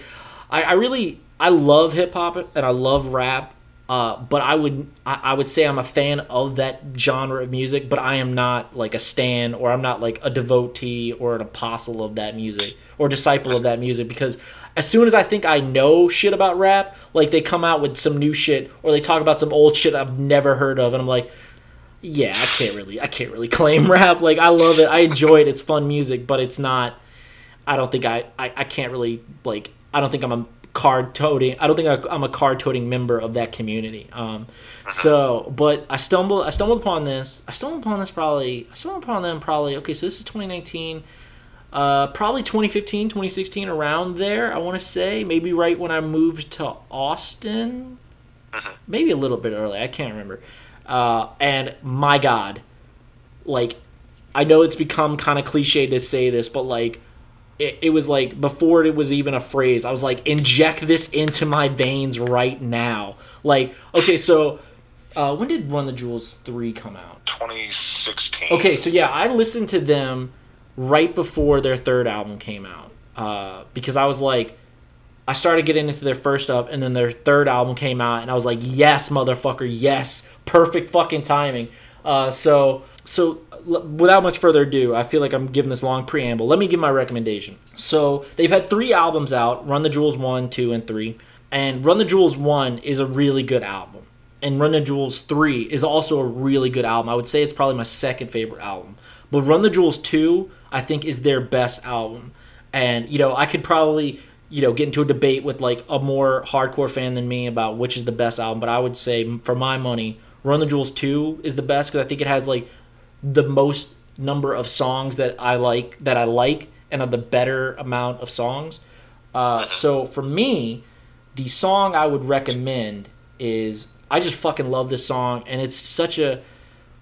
I, I really I love hip hop and I love rap. Uh, but I would I, I would say I'm a fan of that genre of music, but I am not like a stan or I'm not like a devotee or an apostle of that music or disciple of that music because as soon as I think I know shit about rap, like they come out with some new shit or they talk about some old shit I've never heard of, and I'm like, yeah, I can't really I can't really [laughs] claim rap. Like I love it, I enjoy it, it's fun music, but it's not. I don't think I I, I can't really like I don't think I'm a card toting. I don't think I, I'm a card toting member of that community. Um, so, but I stumbled. I stumbled upon this. I stumbled upon this probably. I stumbled upon them probably. Okay, so this is 2019. Uh, probably 2015, 2016, around there. I want to say maybe right when I moved to Austin. Maybe a little bit early. I can't remember. Uh, and my God, like I know it's become kind of cliche to say this, but like it, it was like before it was even a phrase, I was like, inject this into my veins right now. Like, okay, so uh, when did Run the Jewels 3 come out? 2016. Okay, so yeah, I listened to them right before their third album came out uh, because I was like, I started getting into their first up, and then their third album came out, and I was like, yes, motherfucker, yes, perfect fucking timing. Uh, so, so without much further ado, I feel like I'm giving this long preamble. Let me give my recommendation. So they've had three albums out: Run the Jewels one, two, and three. And Run the Jewels one is a really good album, and Run the Jewels three is also a really good album. I would say it's probably my second favorite album. But Run the Jewels two, I think, is their best album. And you know, I could probably you know get into a debate with like a more hardcore fan than me about which is the best album. But I would say, for my money, Run the Jewels two is the best because I think it has like the most number of songs that I like that I like and of the better amount of songs. Uh, so for me, the song I would recommend is I just fucking love this song and it's such a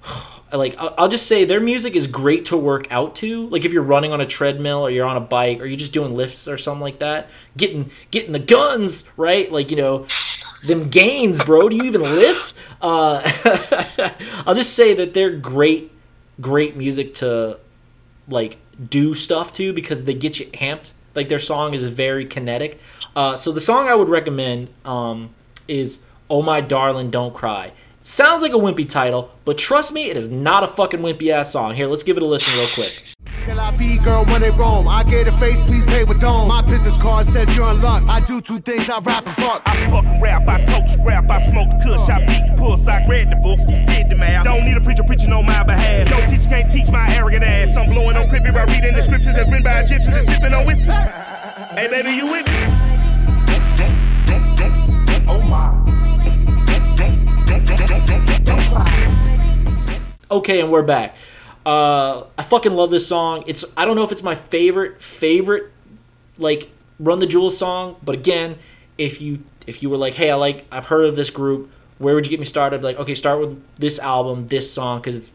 [sighs] like I'll just say their music is great to work out to. Like if you're running on a treadmill or you're on a bike or you're just doing lifts or something like that, getting getting the guns right, like you know, them gains, bro. Do you even lift? Uh, [laughs] I'll just say that they're great, great music to like do stuff to because they get you amped. Like their song is very kinetic. Uh, so the song I would recommend um, is "Oh My Darling, Don't Cry." Sounds like a wimpy title, but trust me, it is not a fucking wimpy ass song. Here, let's give it a listen real quick. Shall I be girl when they roam? I get a face, please pay with dome. My business card says you're in luck. I do two things, I rap and fuck. I fucking rap, I coach rap, I smoke kush, I beat the puss, I read the books, did the math. Don't need a preacher preaching on my behalf. No teacher can't teach my arrogant ass. I'm blowing on crippy by reading the scriptures that's written by Egyptians and sipping on whiskey. hey baby, you with me? Oh my. Okay, and we're back. Uh, I fucking love this song. It's I don't know if it's my favorite favorite like Run the Jewels song, but again, if you if you were like, hey, I like I've heard of this group, where would you get me started? Like, okay, start with this album, this song, because it's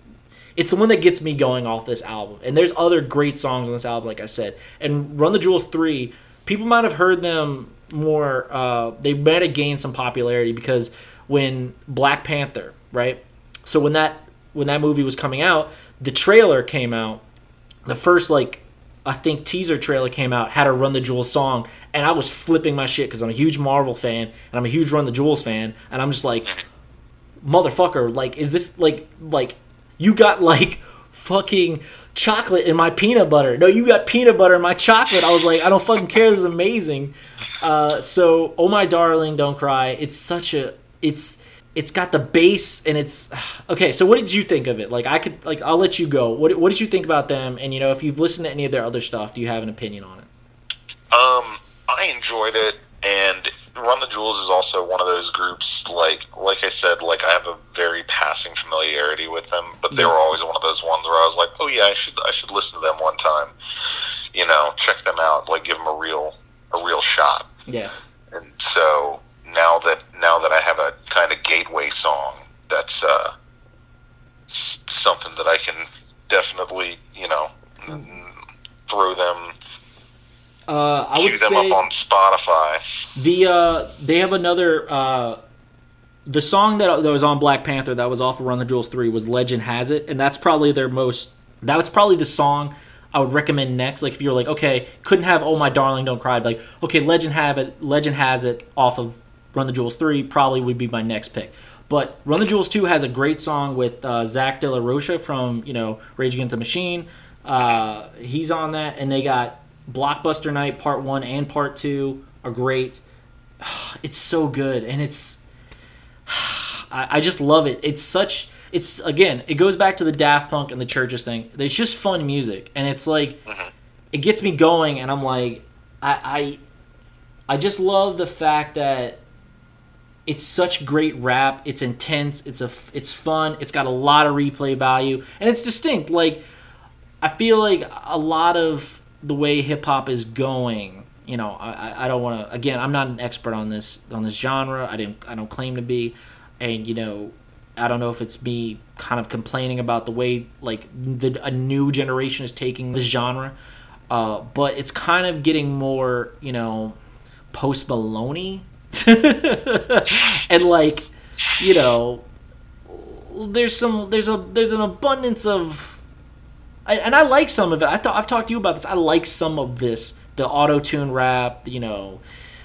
it's the one that gets me going off this album. And there's other great songs on this album, like I said. And Run the Jewels three, people might have heard them more. Uh, they might have gained some popularity because when Black Panther, right? So when that when that movie was coming out, the trailer came out. The first like I think teaser trailer came out had a Run the Jewels song, and I was flipping my shit because I'm a huge Marvel fan and I'm a huge Run the Jewels fan, and I'm just like, motherfucker, like, is this like like you got like fucking chocolate in my peanut butter? No, you got peanut butter in my chocolate. I was like, I don't fucking care. This is amazing. Uh, so, oh my darling, don't cry. It's such a it's it's got the bass and it's okay. So, what did you think of it? Like, I could like I'll let you go. What what did you think about them? And you know, if you've listened to any of their other stuff, do you have an opinion on it? Um, I enjoyed it, and Run the Jewels is also one of those groups. Like, like I said, like I have a very passing familiarity with them, but they were always one of those ones where I was like, oh yeah, I should, I should listen to them one time. You know, check them out, like give them a real, a real shot. Yeah. And so now that now that I have a kind of gateway song, that's uh, something that I can definitely, you know, mm, throw them, Uh, I would them say up on Spotify. the uh, they have another uh, the song that that was on Black Panther that was off of Run the Jewels three was Legend Has It, and that's probably their most. That was probably the song I would recommend next. Like if you're like, okay, couldn't have Oh My Darling Don't Cry, like okay, Legend Have It, Legend Has It off of Run the Jewels three probably would be my next pick. But Run the Jewels two has a great song with uh, Zach De La Rocha from you know Rage Against the Machine. Uh, he's on that, and they got Blockbuster Night Part One and Part Two are great. [sighs] It's so good, and it's [sighs] I, I just love it. It's such it's again, it goes back to the Daft Punk and the CHVRCHES thing. It's just fun music, and it's like it gets me going, and I'm like, I I, I just love the fact that it's such great rap. It's intense. It's a it's fun. It's got a lot of replay value, and it's distinct. Like I feel like a lot of the way hip hop is going. You know, I, I- don't want to. Again, I'm not an expert on this on this genre. I didn't. I don't claim to be, and you know, I don't know if it's me kind of complaining about the way like the a new generation is taking the genre, uh, but it's kind of getting more. You know, Post Malone-y, [laughs] and like, you know, there's some there's a there's an abundance of I, and I like some of it. I thought I've talked to you about this. I like some of this, the auto tune rap, you know,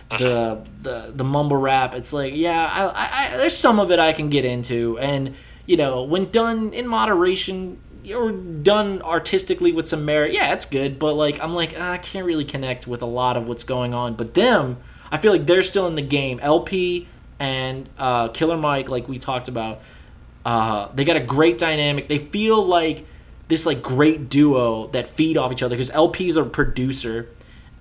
the the the mumble rap. It's like, yeah, I, I, I there's some of it I can get into, and you know, when done in moderation or done artistically with some merit, yeah, it's good. But like, I'm like, ah, I can't really connect with a lot of what's going on. But them, I feel like they're still in the game. El-P and uh, Killer Mike, like we talked about, uh, they got a great dynamic. They feel like this like great duo that feed off each other because El-P's a producer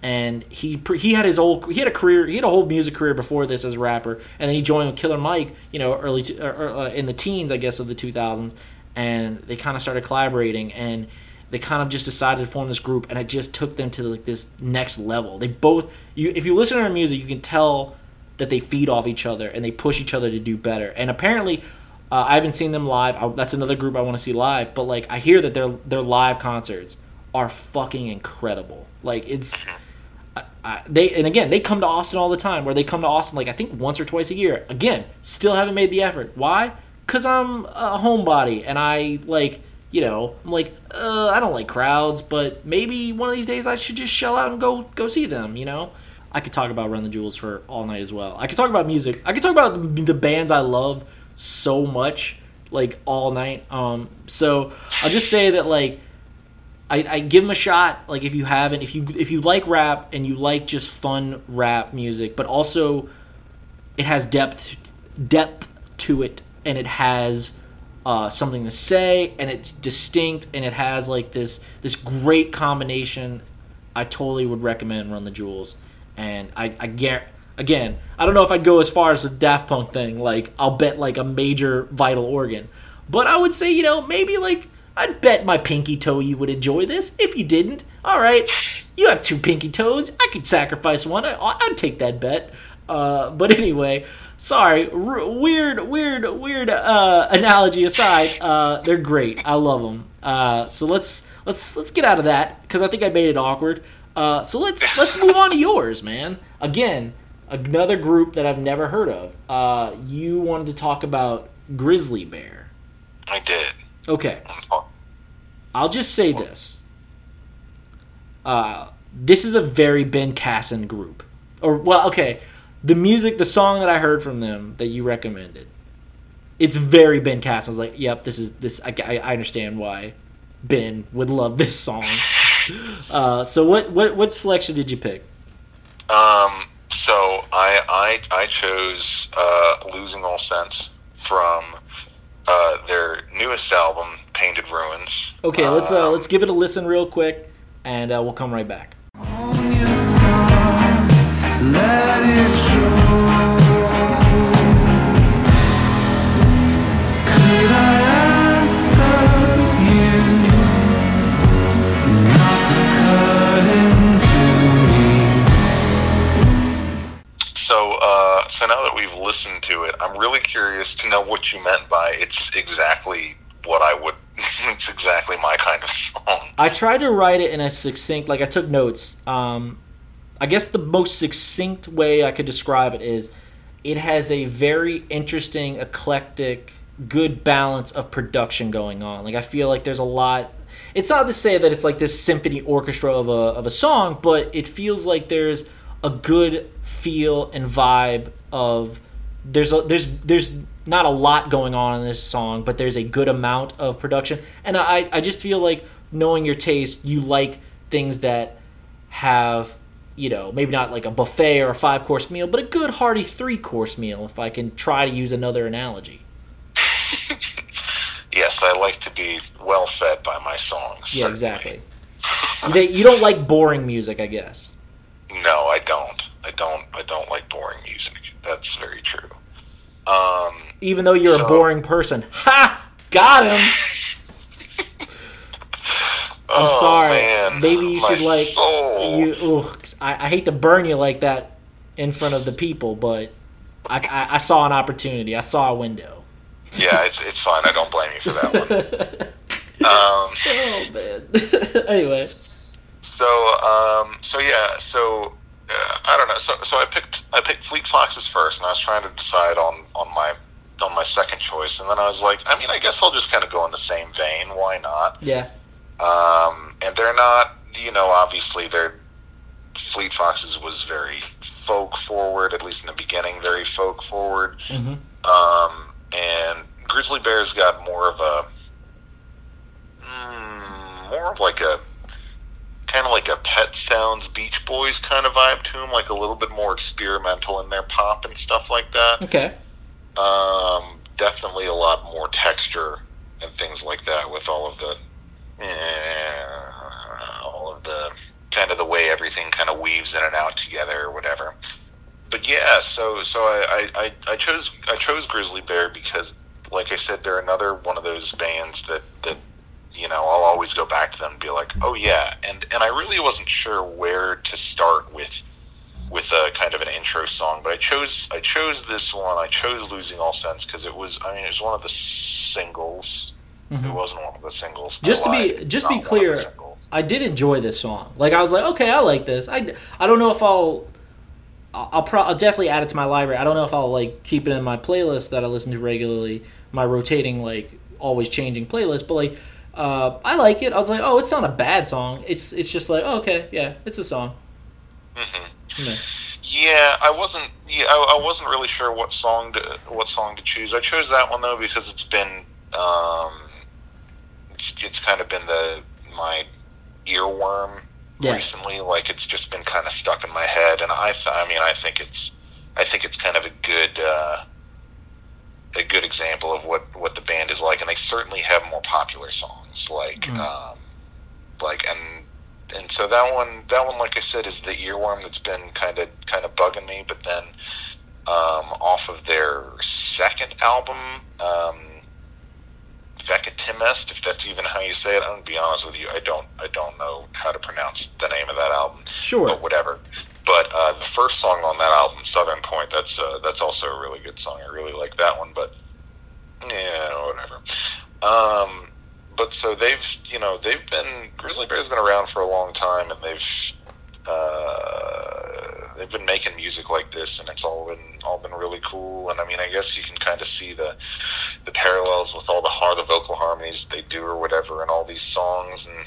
and he he had his old he had a career he had a whole music career before this as a rapper and then he joined with Killer Mike you know early to, or, uh, in the teens I guess of the 2000s and they kind of started collaborating and they kind of just decided to form this group and it just took them to like this next level they both you if you listen to their music you can tell that they feed off each other and they push each other to do better and apparently uh, I haven't seen them live. I, that's another group I want to see live. But like, I hear that their their live concerts are fucking incredible. Like it's, I, they and again they come to Austin all the time. Where they come to Austin like I think once or twice a year. Again, still haven't made the effort. Why? Cause I'm a homebody and I like you know I'm like uh, I don't like crowds, but maybe one of these days I should just shell out and go go see them. You know. I could talk about Run the Jewels for all night as well. I could talk about music. I could talk about the, the bands I love so much, like all night. Um, so I'll just say that like I, I give them a shot. Like if you haven't, if you if you like rap and you like just fun rap music, but also it has depth depth to it, and it has uh, something to say, and it's distinct, and it has like this this great combination. I totally would recommend Run the Jewels, and I I again. I don't know if I'd go as far as the Daft Punk thing. Like I'll bet like a major vital organ, but I would say you know maybe like I'd bet my pinky toe you would enjoy this. If you didn't, all right, you have two pinky toes. I could sacrifice one. I, I'd take that bet. Uh, but anyway, sorry. R- weird, weird, weird uh, analogy aside, uh, they're great. I love them. Uh, so let's let's let's get out of that because I think I made it awkward. Uh, so let's [laughs] let's move on to yours, man. Again, another group that I've never heard of. Uh, you wanted to talk about Grizzly Bear. I did. Okay. I'll just say this. Uh, this is a very Ben Casson group. Or, well, okay. The music, the song that I heard from them that you recommended, it's very Ben Casson. I was like, yep, this is, this, I, I I understand why Ben would love this song. [laughs] Uh, so what, what, what selection did you pick? Um, so I I I chose uh, "Losing All Sense" from uh, their newest album, "Painted Ruins." Okay, let's, uh, Um, let's give it a listen real quick and uh, we'll come right back. So, uh, so now that we've listened to it, I'm really curious to know what you meant by it's exactly what I would. [laughs] it's exactly my kind of song. I tried to write it in a succinct, like I took notes. Um, I guess the most succinct way I could describe it is it has a very interesting, eclectic, good balance of production going on. Like I feel like there's a lot. It's not to say that it's like this symphony orchestra of a of a song, but it feels like there's a good feel and vibe of there's a, there's there's not a lot going on in this song, but there's a good amount of production, and I I just feel like knowing your taste, you like things that have you know maybe not like a buffet or a five course meal, but a good hearty three course meal. If I can try to use another analogy. [laughs] Yes, I like to be well fed by my songs. Yeah, certainly. exactly. You don't like boring music, I guess. No, I don't. I don't. I don't like boring music. That's very true. Um, Even though you're a boring person. Ha! Got him. [laughs] I'm oh, sorry. man, Maybe you my should like soul. you. Ugh, I, I hate to burn you like that in front of the people, but I, I, I saw an opportunity. I saw a window. Yeah, it's it's fine. I don't blame you for that one. [laughs] Um, Oh man. [laughs] anyway, so um, so yeah, so uh, I don't know. So so I picked I picked Fleet Foxes first, and I was trying to decide on on my on my second choice, and then I was like, I mean, I guess I'll just kind of go in the same vein. Why not? yeah, Um, and they're not, you know, obviously they're Fleet Foxes was very folk forward, at least in the beginning, very folk forward. Mhm. Um, and Grizzly Bear's got more of a, mm, more of like a, kind of like a Pet Sounds Beach Boys kind of vibe to them, like a little bit more experimental in their pop and stuff like that. okay, Um, definitely a lot more texture and things like that with all of the, eh, all of the kind of the way everything kind of weaves in and out together or whatever. But yeah, so so I, I, I- I chose I chose Grizzly Bear because, like I said, they're another one of those bands that that you know I'll always go back to them and be like, oh yeah, and and I really wasn't sure where to start with with a kind of an intro song, but I chose I chose this one. I chose "Losing All Sense" because it was I mean it was one of the singles. It wasn't one of the singles. Mm-hmm. Just to be- just be one of the clear. I did enjoy this song. Like I was like, okay, I like this. I, I don't know if I'll I'll I'll, pro- I'll definitely add it to my library. I don't know if I'll like keep it in my playlist that I listen to regularly, my rotating like always changing playlist. But like, uh, I like it. I was like, oh, it's not a bad song. It's it's just like, oh, okay, yeah, it's a song. Mm-hmm. Yeah. Yeah, I wasn't. Yeah, I, I wasn't really sure what song to what song to choose. I chose that one though because it's been, um, it's, it's kind of been the my earworm Yeah. recently. Like it's just been kind of stuck in my head, and I, th- I mean, I think it's, I think it's kind of a good, uh, a good example of what what the band is like, and they certainly have more popular songs, like, Mm. um, like, and and so that one, that one, like I said, is the earworm that's been kind of kind of bugging me. But then, um, off of their second album, um, Veckatimest, if that's even how you say it. I'm gonna be honest with you, I don't, I don't know how to pronounce the name of that album. Sure. But whatever. But uh, the first song on that album, Southern Point, that's uh, that's also a really good song. I really like that one. But yeah, whatever. Um, but so they've, you know, they've been Grizzly Bear's been around for a long time, and they've uh, they've been making music like this, and it's all been all been really cool. And I mean, I guess you can kind of see the the parallels with all the har the vocal harmonies they do or whatever, and all these songs and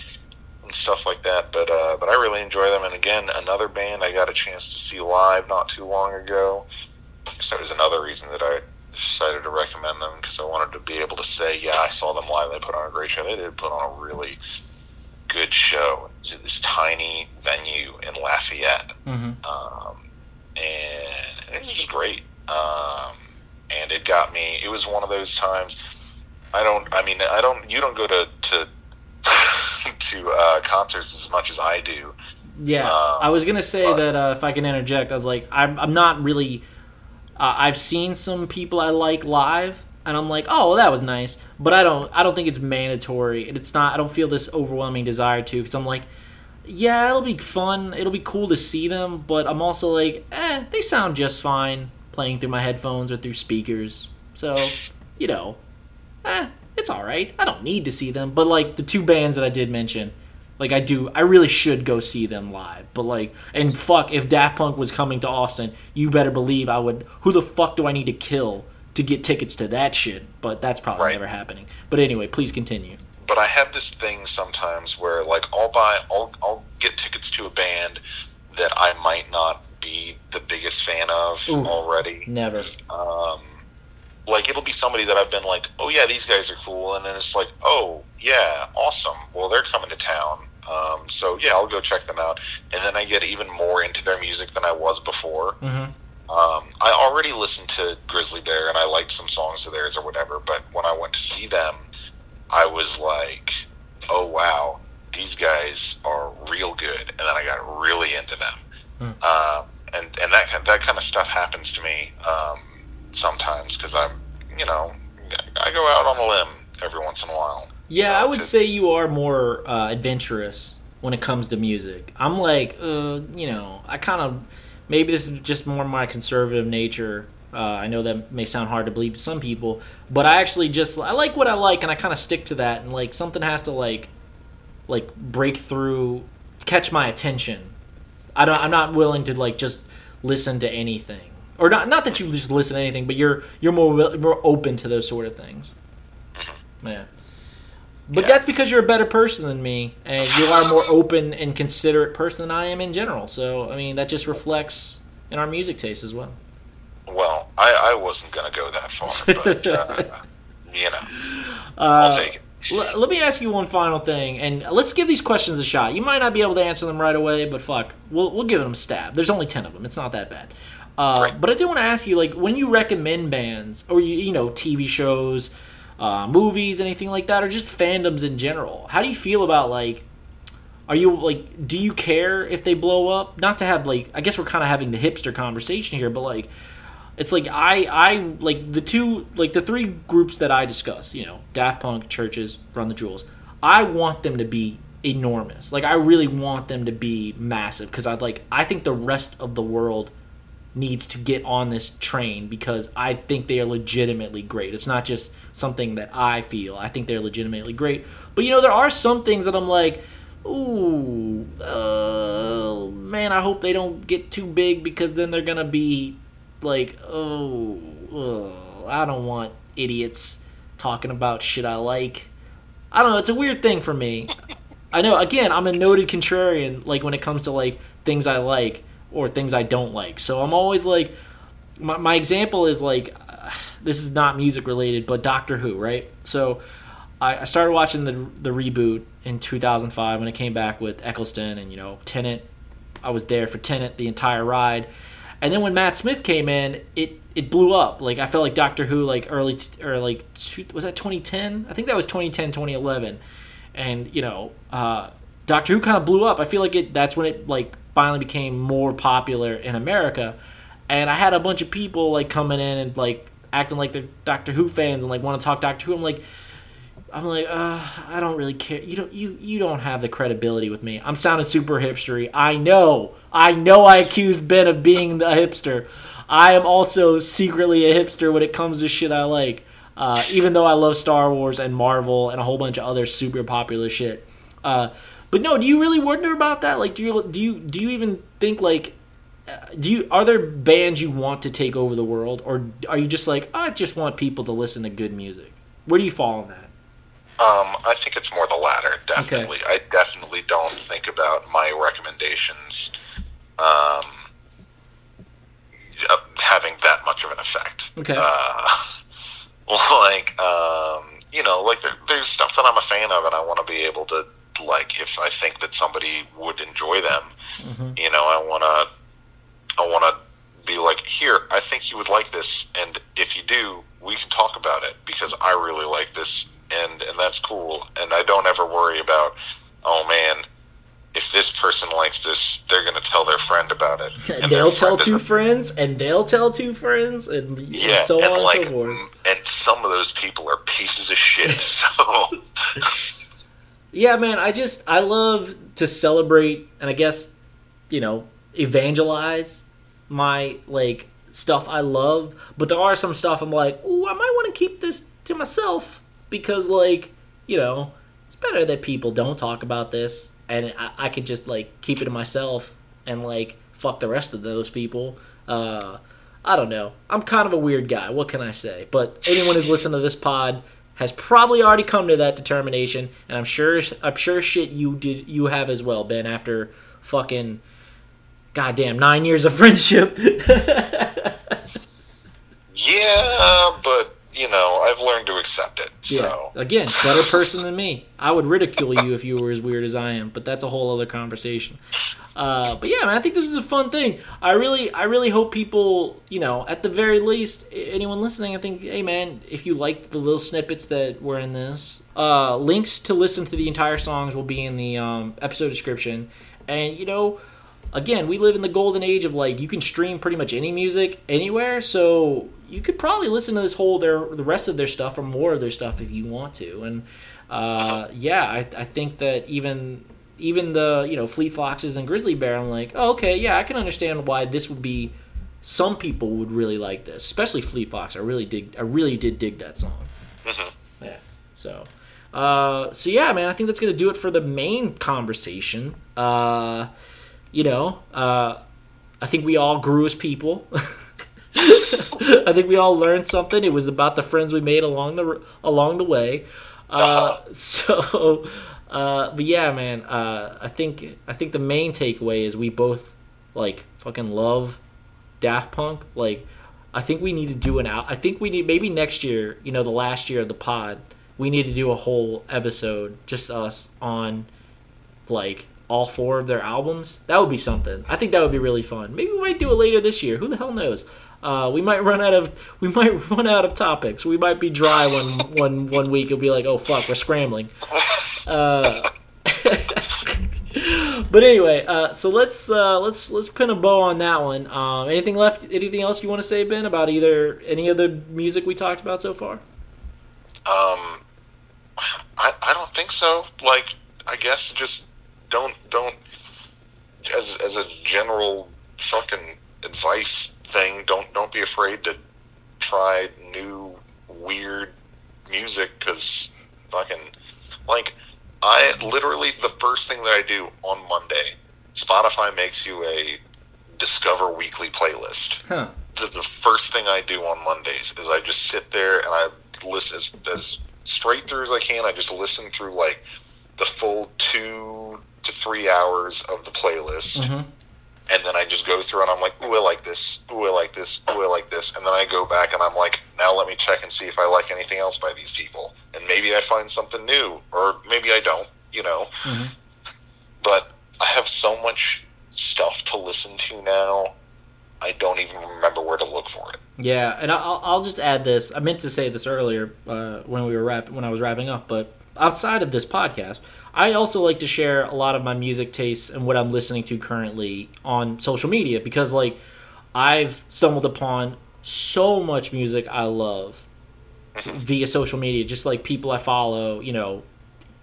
and stuff like that. But uh, but I really enjoy them. And again, another band I got a chance to see live not too long ago. So was another reason that I decided to recommend them because I wanted to be able to say, yeah, I saw them live. They put on a great show. They did put on a really good show. Was this tiny venue in Lafayette, hmm um, and it was just great. Um, and it got me. It was one of those times. I don't. I mean, I don't. You don't go to to [laughs] to uh, concerts as much as I do. Yeah, Um, I was gonna say but- that uh, if I can interject, I was like, I'm, I'm not really. Uh, I've seen some people I like live, and I'm like, oh, well, that was nice, but I don't. I don't think it's mandatory, and it's not. I don't feel this overwhelming desire to, because I'm like, yeah, it'll be fun, it'll be cool to see them, but I'm also like, eh, they sound just fine playing through my headphones or through speakers, so you know, eh, it's all right. I don't need to see them, but like the two bands that I did mention. Like I do, I really should go see them live. But like, and fuck, if Daft Punk was coming to Austin, you better believe I would. Who the fuck do I need to kill to get tickets to that shit? But that's probably Right. never happening. But anyway, please continue. but I have this thing sometimes where like I'll buy I'll I'll get tickets to a band that I might not be the biggest fan of Ooh. already. Never. Um, like it'll be somebody that I've been like, oh yeah, these guys are cool, and then it's like, oh yeah, awesome. Well, they're coming to town, um, so yeah, I'll go check them out, and then I get even more into their music than I was before. hmm Um, I already listened to Grizzly Bear and I liked some songs of theirs or whatever, but when I went to see them, I was like, oh wow, these guys are real good. And then I got really into them. Um, and, and that, kind- that kind of stuff happens to me um, sometimes because I'm, you know, I go out on a limb every once in a while. Yeah, I Uh, would to- say you are more uh, adventurous when it comes to music. I'm like, uh, you know, I kind of maybe this is just more my conservative nature. Uh, I know that may sound hard to believe to some people, but I actually just I like what I like, and I kind of stick to that. And like something has to like like break through, catch my attention. I don't. I'm not willing to like just listen to anything, or not. Not that you just listen to anything, but you're you're more more open to those sort of things. Yeah. But Yeah. that's because you're a better person than me, and you are a more open and considerate person than I am in general. So, I mean, that just reflects in our music taste as well. Well, I, I wasn't going to go that far, but, uh, [laughs] you know, I'll take it. L- let me ask you one final thing, and let's give these questions a shot. You might not be able to answer them right away, but fuck, we'll we'll give them a stab. There's only ten of them; it's not that bad. Uh, Right. But I do want to ask you, like, when you recommend bands or you you know TV shows, uh, movies, anything like that, or just fandoms in general, how do you feel about like? Are you like? Do you care if they blow up? Not to have like, I guess we're kind of having the hipster conversation here, but like, it's like I I like the two like the three groups that I discuss, you know, Daft Punk, CHVRCHES, Run the Jewels. I want them to be enormous. Like I really want them to be massive because I'd like I think the rest of the world needs to get on this train because I think they are legitimately great. It's not just something that I feel. I think they're legitimately great. But you know, there are some things that I'm like, ooh, uh, man, I hope they don't get too big because then they're gonna be like, oh, I don't want idiots talking about shit I like. I don't know. It's a weird thing for me. I know. Again, I'm a noted contrarian. Like when it comes to like things I like or things I don't like. So I'm always like, my, my example is like, uh, this is not music related, but Doctor Who, right? So I, I started watching the the reboot in 2005 when it came back with Eccleston and you know Tennant. I was there for Tennant the entire ride, and then when Matt Smith came in, it it blew up. Like I felt like Doctor Who, like early t- or like two, was that 2010? I think that was 2010, 2011, and you know, uh, Doctor Who kind of blew up. I feel like it. That's when it like finally became more popular in America, and I had a bunch of people like coming in and like acting like they're Doctor Who fans and like want to talk Doctor Who. I'm like. I'm like, uh, I don't really care. You don't, you, you don't have the credibility with me. I'm sounding super hipstery. I know, I know. I accused Ben of being the hipster. I am also secretly a hipster when it comes to shit I like. Uh, even though I love Star Wars and Marvel and a whole bunch of other super popular shit. Uh, but no, do you really wonder about that? Like, do you do you do you even think like, do you are there bands you want to take over the world, or are you just like, I just want people to listen to good music? Where do you fall on that? Um, I think it's more the latter, definitely. I definitely don't think about my recommendations um, having that much of an effect. Okay. Uh, [laughs] like, um, you know, like there, there's stuff that I'm a fan of, and I want to be able to, like, if I think that somebody would enjoy them, you know, I want to, I want to be like, here, I think you would like this, and if you do, we can talk about it because I really like this, and and that's cool, and I don't ever worry about, oh man, if this person likes this, they're gonna tell their friend about it, [laughs] and they'll tell friend two friends, and they'll tell two friends, and yeah, so and on like, and so forth. and some of those people are pieces of shit. [laughs] So Yeah, man, I just I love to celebrate and I guess, you know, evangelize my like stuff I love, but there are some stuff I'm like, "Ooh, I might want to keep this to myself because like, you know, it's better that people don't talk about this and I, I could just like keep it to myself and like fuck the rest of those people. Uh I don't know. I'm kind of a weird guy. What can I say? But anyone who's listened to this pod has probably already come to that determination, and I'm sure I'm sure shit you did you have as well, Ben. After fucking goddamn nine years of friendship. [laughs] yeah, but you know, I've learned to accept it. So Yeah. Again, better person than me. I would ridicule you if you were as weird as I am, but that's a whole other conversation. Uh, but yeah, man, I think this is a fun thing. I really, I really hope people, you know, at the very least, anyone listening, I think, hey man, if you liked the little snippets that were in this, uh, links to listen to the entire songs will be in the um, episode description. And you know, again, we live in the golden age of like you can stream pretty much any music anywhere, so you could probably listen to this whole their the rest of their stuff or more of their stuff if you want to. And uh, yeah, I, I think that even even the you know Fleet Foxes and Grizzly Bear, I'm like, oh, okay, yeah, I can understand why this would be. Some people would really like this, especially Fleet Fox. I really dig. I really did dig that song. Yeah. So, uh, so yeah, man, I think that's gonna do it for the main conversation. Uh, you know, uh, I think we all grew as people. [laughs] I think we all learned something. It was about the friends we made along the along the way. Uh, [laughs] so, uh, but yeah, man, uh, I think I think the main takeaway is we both like fucking love Daft Punk. Like, I think we need to do an out. I think we need maybe next year. You know, the last year of the pod, we need to do a whole episode just us on like all four of their albums. That would be something. I think that would be really fun. Maybe we might do it later this year. Who the hell knows? Uh, we might run out of [laughs] we might [laughs] run out of topics. We might be dry one [laughs] one one week. It'll be like, oh fuck, we're scrambling. Uh, but anyway, uh, so let's uh, let's let's pin a bow on that one. Um, anything left? Anything else you want to say, Ben, about either any of the music we talked about so far? Um, I, I don't think so. Like, I guess just don't don't as as a general fucking advice thing. Don't don't be afraid to try new weird music because fucking like I literally the first thing that I do on Monday, Spotify makes you a Discover Weekly playlist Huh. the, the first thing I do on Mondays is I just sit there and I listen as, as straight through as I can. I just listen through like the full two to three hours of the playlist, Mhm. and then I just go through and I'm like, ooh, I like this, ooh, I like this, ooh, I like this, and then I go back and I'm like, now let me check and see if I like anything else by these people, and maybe I find something new, or maybe I don't, you know. But I have so much stuff to listen to now. I don't even remember where to look for it. Yeah, and I'll, I'll just add this. I meant to say this earlier uh, when we were wrap- when I was wrapping up, but outside of this podcast, I also like to share a lot of my music tastes and what I'm listening to currently on social media because, like, I've stumbled upon so much music I love mm-hmm. via social media, just like people I follow, you know,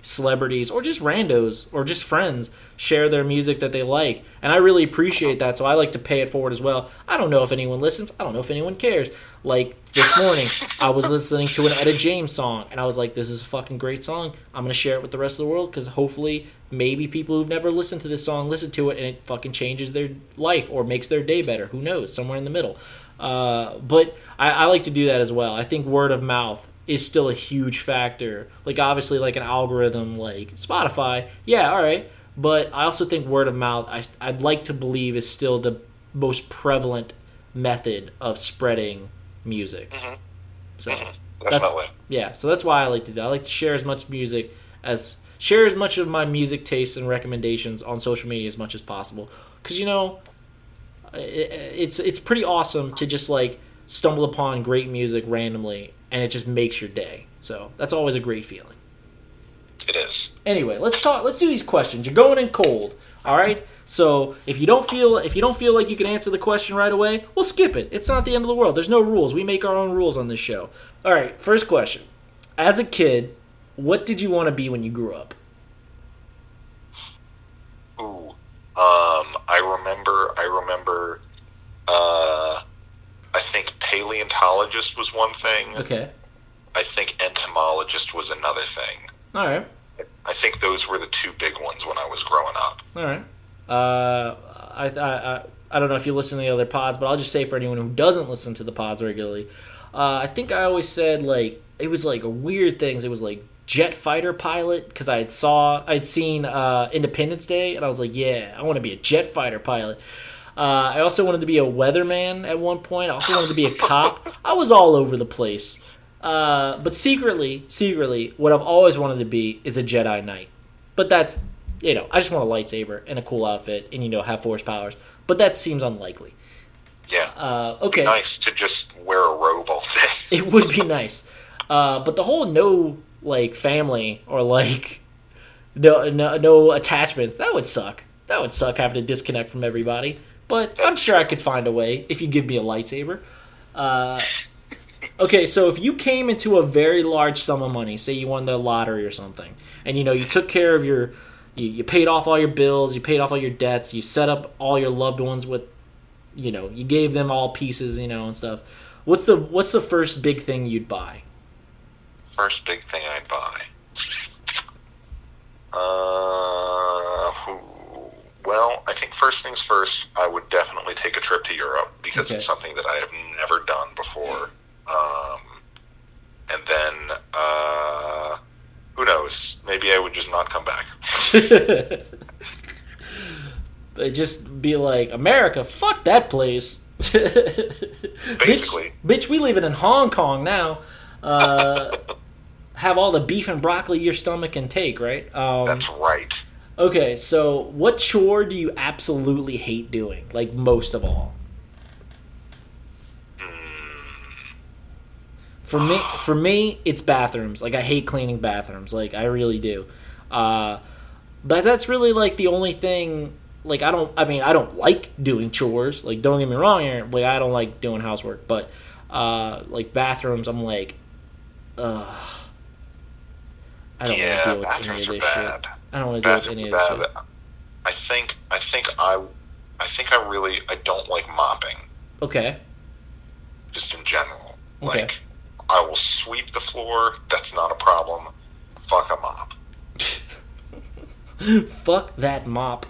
celebrities or just randos or just friends share their music that they like. And i really appreciate that so i like to pay it forward as well. I don't know if anyone listens. I don't know if anyone cares. Like this morning i was listening to an etta james song and i was like this is a fucking great song. I'm gonna share it with the rest of the world because hopefully maybe people who've never listened to this song listen to it and it fucking changes their life or makes their day better. Who knows? Somewhere in the middle. Uh, but I, I like to do that as well. I think word of mouth is still a huge factor. Like obviously, like an algorithm like Spotify, yeah, all right. But I also think word of mouth, I, I'd like to believe, is still the most prevalent method of spreading music. Mm-hmm. So mm-hmm. that- Definitely. yeah, so that's why I like to do. I like to share as much music as share as much of my music tastes and recommendations on social media as much as possible. Because you know, i- i- it's it's pretty awesome to just like stumble upon great music randomly, and it just makes your day. So that's always a great feeling. It is. Anyway, let's talk. Let's do these questions. You're going in cold. All right. So if you don't feel if you don't feel like you can answer the question right away, we'll skip it. It's not the end of the world. There's no rules. We make our own rules on this show. All right. First question. As a kid, what did you want to be when you grew up? Ooh. Um, I remember. I remember. Uh, paleontologist was one thing. Okay. I think entomologist was another thing. All right. I think those were the two big ones when I was growing up. All right. Uh, I, I, I, don't know if you listen to the other pods, but I'll just say for anyone who doesn't listen to the pods regularly, uh, I think I always said like it was like weird things. It was like jet fighter pilot because I had saw I'd seen uh, Independence Day and I was like, yeah, I want to be a jet fighter pilot. Uh, I also wanted to be a weatherman at one point. I also wanted to be a cop. I was all over the place. Uh, but secretly, secretly, what I've always wanted to be is a Jedi Knight. But that's, you know, I just want a lightsaber and a cool outfit and, you know, have force powers. But that seems unlikely. Yeah. Uh, okay. Nice to just wear a robe all day. [laughs] It would be nice. Uh, but the whole no, like, family or, like, no, no, no attachments, that would suck. That would suck having to disconnect from everybody. But I'm sure I could find a way if you give me a lightsaber. Uh, okay, so if you came into a very large sum of money, say you won the lottery or something, and you know you took care of your, you, you paid off all your bills, you paid off all your debts, you set up all your loved ones with, you know, you gave them all pieces, you know, and stuff. What's the what's the first big thing you'd buy? First big thing I'd buy. Uh, well, I think first things first, I would definitely take a trip to Europe because Okay. it's something that I have never done before. Um, and then, uh, who knows? Maybe I would just not come back. [laughs] But just be like, America, fuck that place. [laughs] Basically. bitch, bitch, we living in Hong Kong now. Uh, [laughs] have all the beef and broccoli your stomach can take, right? Um, That's right. Okay, so what chore do you absolutely hate doing? Like most of all? For me, for me, it's bathrooms. Like I hate cleaning bathrooms. Like I really do. Uh, but that's really like the only thing. Like I don't. I mean, I don't like doing chores. Like don't get me wrong here. Like I don't like doing housework. But uh, like bathrooms, I'm like, ugh. I don't Yeah, want to deal with any of this bad. shit. I don't want to Bathrooms any of this bad. shit. I think, I think I, I think I really, I don't like mopping. Okay. just in general. Okay. Like, I will sweep the floor. That's not a problem. Fuck a mop. [laughs] Fuck that mop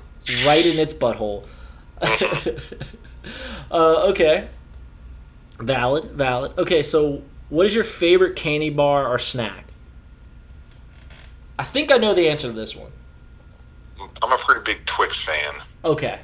right in its butthole. [laughs] uh, okay. Valid, valid. Okay, so what is your favorite candy bar or snack? I think I know the answer to this one. I'm a pretty big Twix fan. Okay.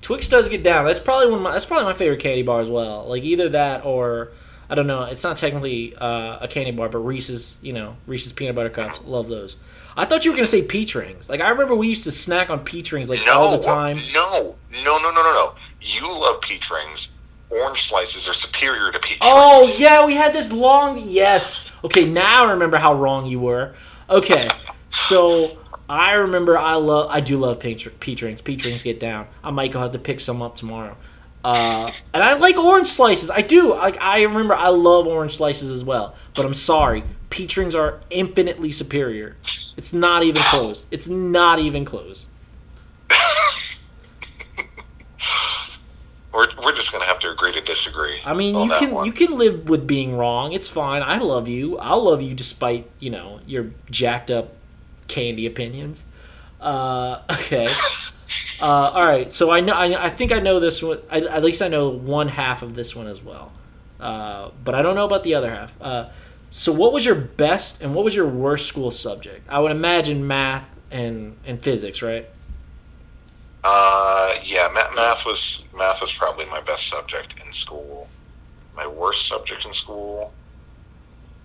Twix does get down. That's probably one. Of my, that's probably my favorite candy bar as well. Like either that or I don't know. It's not technically uh, a candy bar, but Reese's. You know, Reese's peanut butter cups. Love those. I thought you were gonna say peach rings. Like I remember we used to snack on peach rings like No, all the time. No, no, no, no, no, no. You love peach rings. Orange slices are superior to peach Oh rings. yeah, we had this long. Yes. Okay, now I remember how wrong you were. Okay, so I remember I love. I do love peach, peach rings. Peach rings get down. I might go have to pick some up tomorrow. Uh, and I like orange slices. I do. Like I remember, I love orange slices as well. But I'm sorry, peach rings are infinitely superior. It's not even close. It's not even close. We're, we're just gonna have to agree to disagree. I mean, you can one. you can live with being wrong. It's fine. I love you. I'll love you despite you know your jacked up candy opinions. Uh, [laughs] okay. [laughs] Uh, all right. So I know. I, I think I know this one. I, at least I know one half of this one as well. Uh, but I don't know about the other half. Uh, so what was your best and what was your worst school subject? I would imagine math and and physics, right? Uh, yeah, math, math was math was probably my best subject in school. My worst subject in school,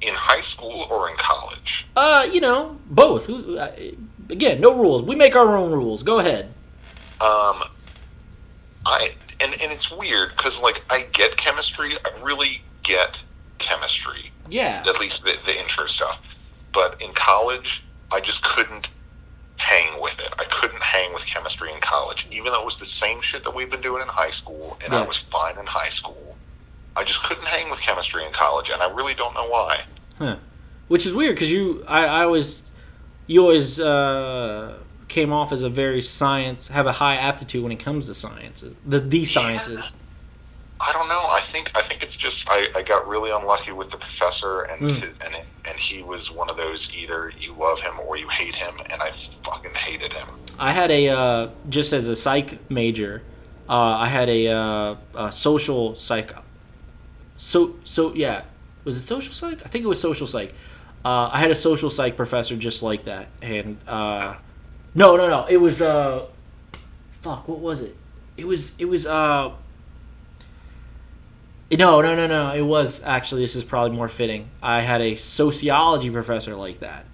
in high school or in college. Uh, you know, both. Again, no rules. We make our own rules. Go ahead. Um, I and and it's weird because like I get chemistry, I really get chemistry, Yeah. at least the the intro stuff. But in college, I just couldn't hang with it. I couldn't hang with chemistry in college, even though it was the same shit that we've been doing in high school, and I was fine in high school. I just couldn't hang with chemistry in college, and I really don't know why. Huh. Which is weird because you, I, I always, you always uh, came off as a very science, have a high aptitude when it comes to sciences, the the sciences. I don't know. I think I think it's just I, I got really unlucky with the professor, and Mm. his, and it, and he was one of those either you love him or you hate him, and I fucking hated him. I had a uh, just as a psych major, uh, I had a, uh, a social psych. So so yeah, was it social psych? I think it was social psych. Uh, I had a social psych professor just like that, and uh, no no no, it was uh, fuck, what was it? It was it was uh. No, no, no, no. It was actually. This is probably more fitting. I had a sociology professor like that,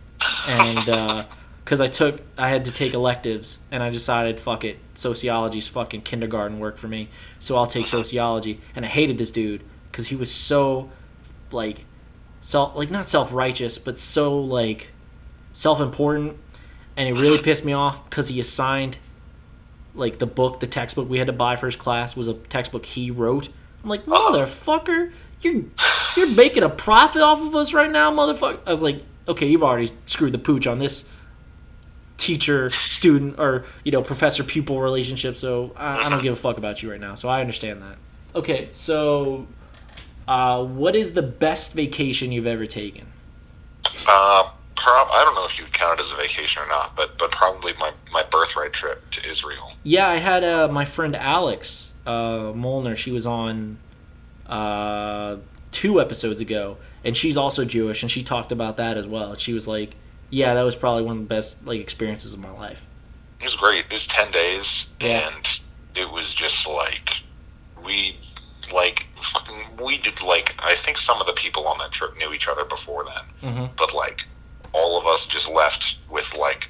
and uh, [laughs] because I took, I had to take electives, and I decided, fuck it, sociology's fucking kindergarten work for me, so I'll take sociology. And I hated this dude because he was so, like, self, like not self righteous, but so like self important, and it really pissed me off because he assigned like the book, the textbook we had to buy for his class was a textbook he wrote. I'm like, motherfucker, you're you're making a profit off of us right now, motherfucker. I was like, okay, you've already screwed the pooch on this teacher student or you know professor pupil relationship. So I, I don't give a fuck about you right now. So I understand that. Okay, so uh, what is the best vacation you've ever taken? Uh, prob- I don't know if you would count it as a vacation or not, but but probably my my birthright trip to Israel. Yeah, I had uh, my friend Alex uh, Molnar. She was on uh, two episodes ago, and she's also Jewish, and she talked about that as well. She was like, "Yeah, that was probably one of the best like experiences of my life." It was great. It was ten days, Yeah. and it was just like we like fucking we did like I think some of the people on that trip knew each other before then, Mhm. but like all of us just left with like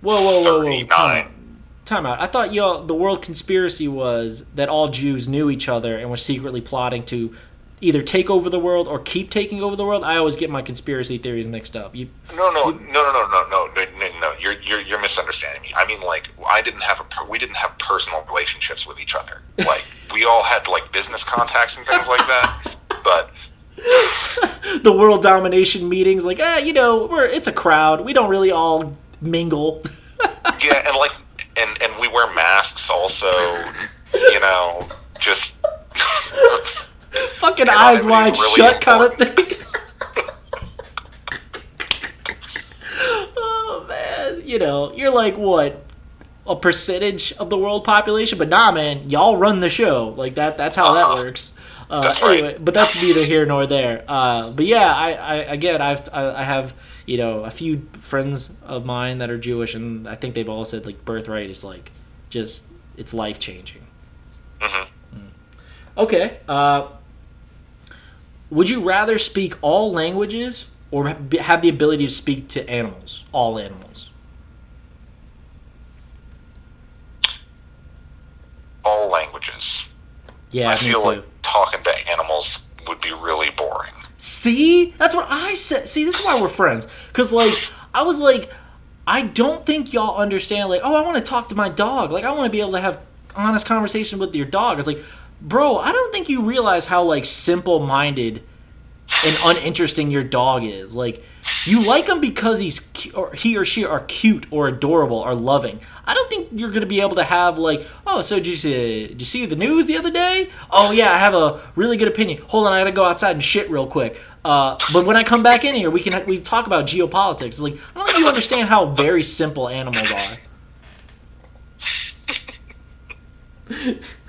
Whoa, whoa, whoa, whoa! 39. Time out. I thought y'all the world conspiracy was that all Jews knew each other and were secretly plotting to either take over the world or keep taking over the world. I always get my conspiracy theories mixed up. You, No, no, See- no, no, no, no, no, no, no. You're, you're, you're misunderstanding me. I mean, like, I didn't have a, we didn't have personal relationships with each other. [laughs] Like, we all had like business contacts and things like that. But [laughs] the world domination meetings, like, eh, you know, we're it's a crowd. We don't really all mingle. [laughs] yeah, and like, and and we wear masks also. [laughs] You know, just [laughs] Fucking eyes wide really shut kind of thing. [laughs] oh man, you know, you're like what a percentage of the world population, but nah, man, y'all run the show. Like that. That's how that Uh-huh. works. Uh, That's right. anyway, but that's neither here nor there. Uh, but yeah, I, I again, I've I, I have you know a few friends of mine that are Jewish, and I think they've all said like birthright is like just it's life changing. Mhm. Okay. Uh, would you rather speak all languages or have the ability to speak to animals, all animals? All languages. Yeah, I me feel too. like talking to animals would be really boring. See, that's what I said. See, this is why we're friends. Cause like I was like, I don't think y'all understand. Like, oh, I want to talk to my dog. Like, I want to be able to have honest conversation with your dog. It's like, bro, I don't think you realize how like simple-minded and uninteresting your dog is. Like, you like him because he's or he or she are cute or adorable or loving. I don't think you're gonna be able to have like, oh, so did you see, did you see the news the other day? Oh yeah, I have a really good opinion. Hold on, I gotta go outside and shit real quick. Uh, but when I come back in here, we can we talk about geopolitics. Like I don't think you understand how very simple animals are. [laughs]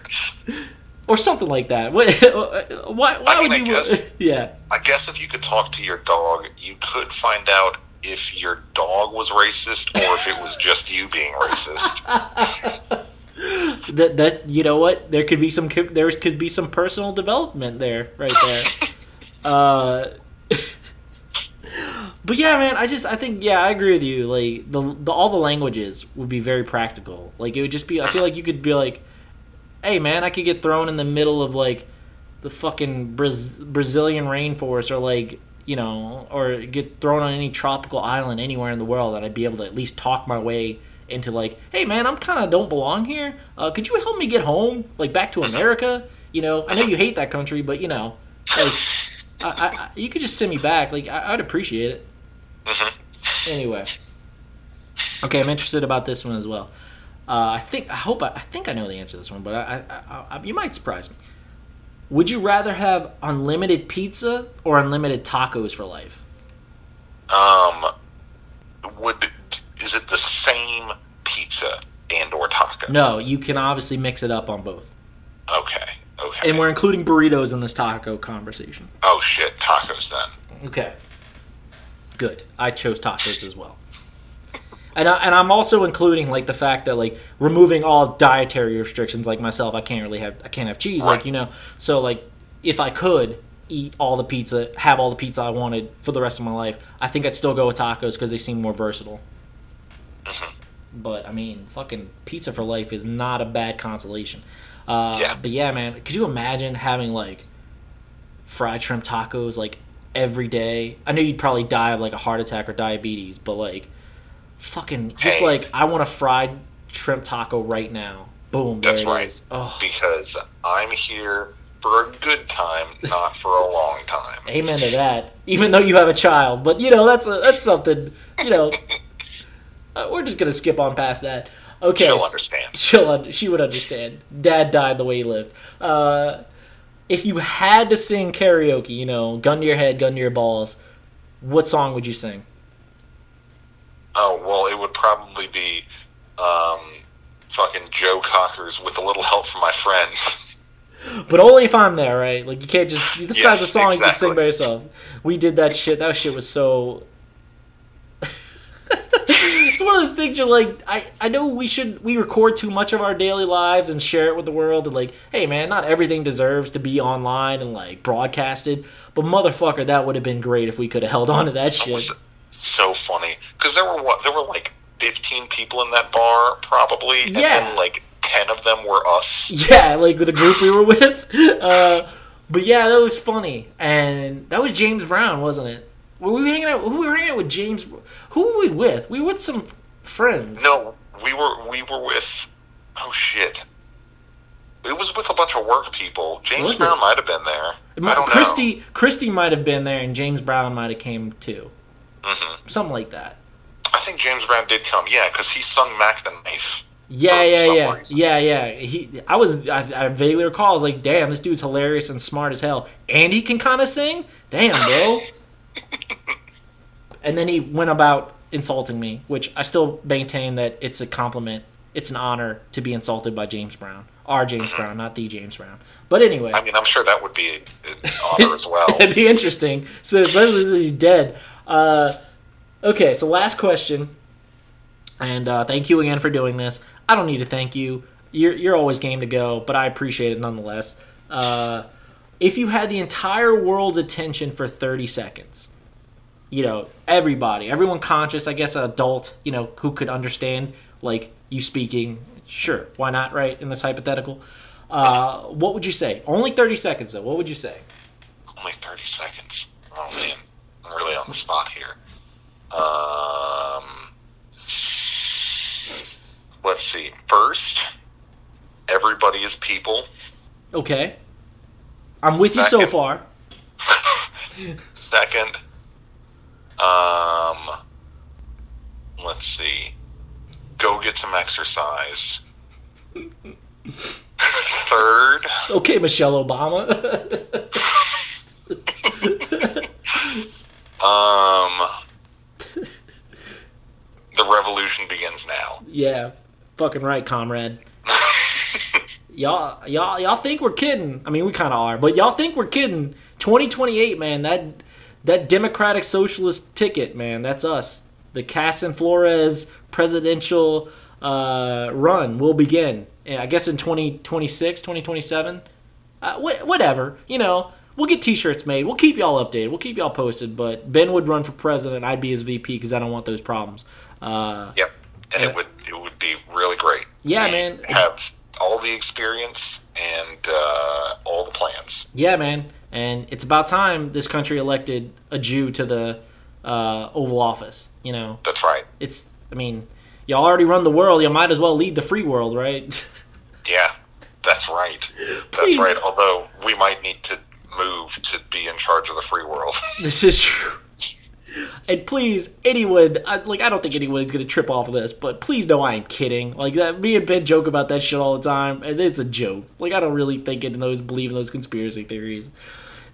or something like that. What- [laughs] Why, why I mean, would I you? guess- [laughs] Yeah. I guess if you could talk to your dog, you could find out if your dog was racist or if it was just you being racist. [laughs] that that you know what there could be some there could be some personal development there right there uh but yeah man i just i think yeah i agree with you like the, the all the languages would be very practical like it would just be i feel like you could be like hey man i could get thrown in the middle of like the fucking Braz- brazilian rainforest or like you know or get thrown on any tropical island anywhere in the world and i'd be able to at least talk my way into like hey man i'm kind of don't belong here. Uh, could you help me get home like back to america? You know i know you hate that country but you know like I, I, I, you could just send me back. Like I, i'd appreciate it. Anyway. Okay i'm interested about this one as well uh, i think i hope I, I think i know the answer to this one but I, I, you might surprise me would you rather have unlimited pizza or unlimited tacos for life Um, would is it the same pizza and or taco? no you can obviously mix it up on both Okay. Okay. and we're including burritos in this taco conversation oh shit, tacos then. Okay. Good. I chose tacos as well. And, I, and I'm also including like the fact that like removing all dietary restrictions like myself I can't really have I can't have cheese like you know? So like if I could eat all the pizza have all the pizza I wanted for the rest of my life I think I'd still go with tacos because they seem more versatile. But I mean fucking pizza for life is not a bad consolation. Uh, Yeah. but yeah man could you imagine having like fried shrimp tacos like every day. I know you'd probably die of like a heart attack or diabetes, but like fucking just Hey. like I want a fried shrimp taco right now. Boom, That's right. Oh, Because I'm here for a good time, not for a long time. amen to that. Even though you have a child, but you know that's a, that's something. You know, [laughs] uh, we're just gonna skip on past that. Okay, She'll understand. [laughs] She'll un- she would understand. Dad died the way he lived. Uh, if you had to sing karaoke, you know, gun to your head, gun to your balls, what song would you sing? Oh well, it would probably be um, fucking Joe Cocker's with a little help from my friends. [laughs] But only if I'm there, right? Like you can't just this Yes, guy's a song you can sing by yourself. We did that shit. That shit was so. [laughs] it's one of those things you're like, I I know we should we record too much of our daily lives and share it with the world and like, hey man, not everything deserves to be online and like broadcasted. But motherfucker, that would have been great if we could have held on to that It shit. So funny because there were what there were like 15 people in that bar probably, and Yeah. then like 10 of them were us. Yeah, like with the group we were [laughs] with. Uh, but yeah, that was funny, and that was James Brown, wasn't it? Were we hanging out? Who were we hanging out with? James? Who were we with? We were with some friends. No, we were we were with oh shit. It was with a bunch of work people. James it? Brown might have been there. It I don't Christy, Christy might have been there, and James Brown might have came too. Know. hmm Something like that. I think James Brown did come. Yeah, because he sung Mack the Knife. Yeah, yeah, yeah, reason. yeah, yeah. He, I was, I, I vaguely recall. I was like, damn, this dude's hilarious and smart as hell, and he can kind of sing. Damn, bro. [laughs] and then he went about insulting me, which I still maintain that it's a compliment. It's an honor to be insulted by James Brown, our James Brown, not the James Brown. But anyway, I mean, I'm sure that would be an honor as well. [laughs] It'd be interesting, so especially since he's dead. Uh, okay, so last question, and uh, thank you again for doing this. I don't need to thank you. you're you're always game to go, but I appreciate it nonetheless. Uh, if you had the entire world's attention for 30 seconds, you know, everybody, everyone conscious, I guess, an adult, you know, who could understand like you speaking, sure, why not, right? In this hypothetical, uh, what would you say? Only 30 seconds though. What would you say? Only 30 seconds. Oh, man. I'm really on the spot here. Um, let's see. First, everybody is people. Okay, I'm with you so far. [laughs] Second, um, let's see. Go get some exercise. [laughs] Third, Okay, Michelle Obama. [laughs] um, [laughs] the revolution begins now. yeah, fucking right, comrade. [laughs] y'all y'all y'all think we're kidding. I mean we kind of are but y'all think we're kidding. 2028 man that that democratic socialist ticket man that's us. The cass flores presidential uh, run will begin. Yeah, i guess in 2026 2027 uh, wh- whatever you know we'll get t-shirts made we'll keep y'all updated we'll keep y'all posted but ben would run for president i'd be his vp because i don't want those problems uh, Yep, and it would it would be really great. Yeah, We man. Have all the experience and uh, all the plans. Yeah, man. And it's about time this country elected a Jew to the uh, Oval Office. You know, That's right. it's. I mean, y'all already run the world. You might as well lead the free world, right? [laughs] Yeah, that's right. That's right. Although we might need to move to be in charge of the free world. [laughs] this is true. And please, anyone, I, like, I don't think anyone's gonna trip off of this, but please know I am kidding. Like that, me and Ben joke about that shit all the time, and it's a joke. Like I don't really think in those, believe in those conspiracy theories.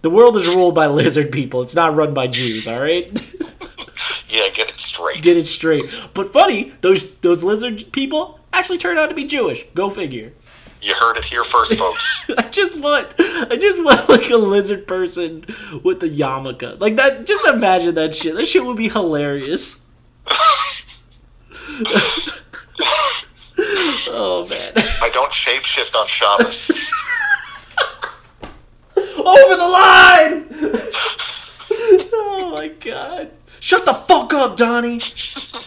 The world is ruled by [laughs] lizard people. It's not run by Jews. All right. [laughs] yeah, get it straight. get it straight. But funny, those those lizard people actually turned out to be Jewish. Go figure. You heard it here first, [laughs] folks. I just want I just want like a lizard person with a yarmulke. Like that just imagine that shit. That shit would be hilarious. [laughs] oh man. I don't shapeshift on Shabbos. [laughs] Over the line! oh my god. Shut the fuck up, Donnie!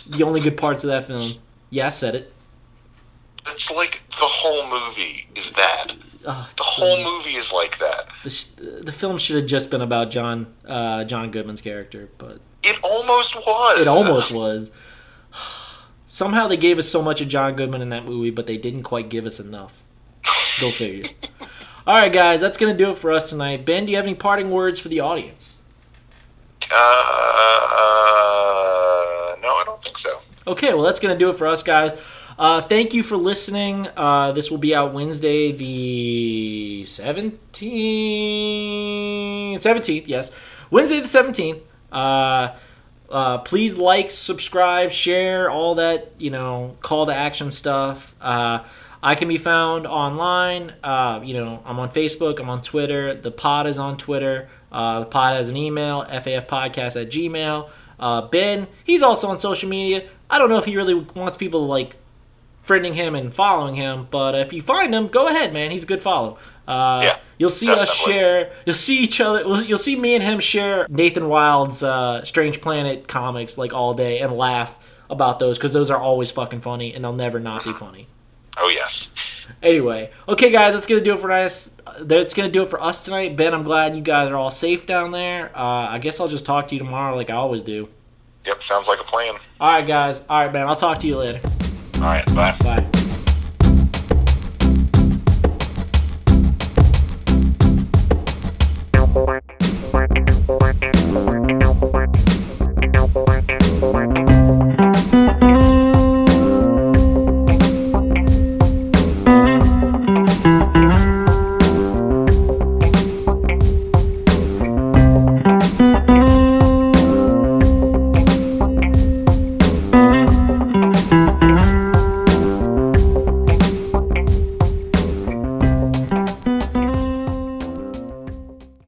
The only good parts of that film. Yeah, I said it. It's like the whole movie is that. Oh, The whole movie is like that. the, the film should have just been about John uh, John Goodman's character, but It almost was. it almost was. [sighs] Somehow they gave us so much of John Goodman in that movie, but they didn't quite give us enough. Go figure. [laughs] All right, guys, that's gonna do it for us tonight. Ben, do you have any parting words for the audience? Uh, no, I don't think so. Okay, well, that's going to do it for us, guys. Uh, thank you for listening. Uh, this will be out Wednesday, the 17th. 17th, yes. Wednesday, the 17th. Uh, uh, please like, subscribe, share, all that, you know, call to action stuff. Uh, I can be found online. Uh, you know, I'm on Facebook, I'm on Twitter. The pod is on Twitter. Uh, the pod has an email, fafpodcast at gmail. Uh, ben, he's also on social media. I don't know if he really wants people to like friending him and following him, but if you find him, go ahead, man. He's a good follow. Uh, Yeah, you'll see us share. You'll see each other. You'll see me and him share Nathan Wild's uh, Strange Planet comics like all day and laugh about those because those are always fucking funny and they'll never not be funny. Oh, yes. Anyway, okay, guys, that's gonna do it for us. That's gonna do it for us tonight. Ben, I'm glad you guys are all safe down there. Uh, I guess I'll just talk to you tomorrow like I always do. Yep, sounds like a plan. All right, guys. All right, man. I'll talk to you later. All right. Bye. Bye.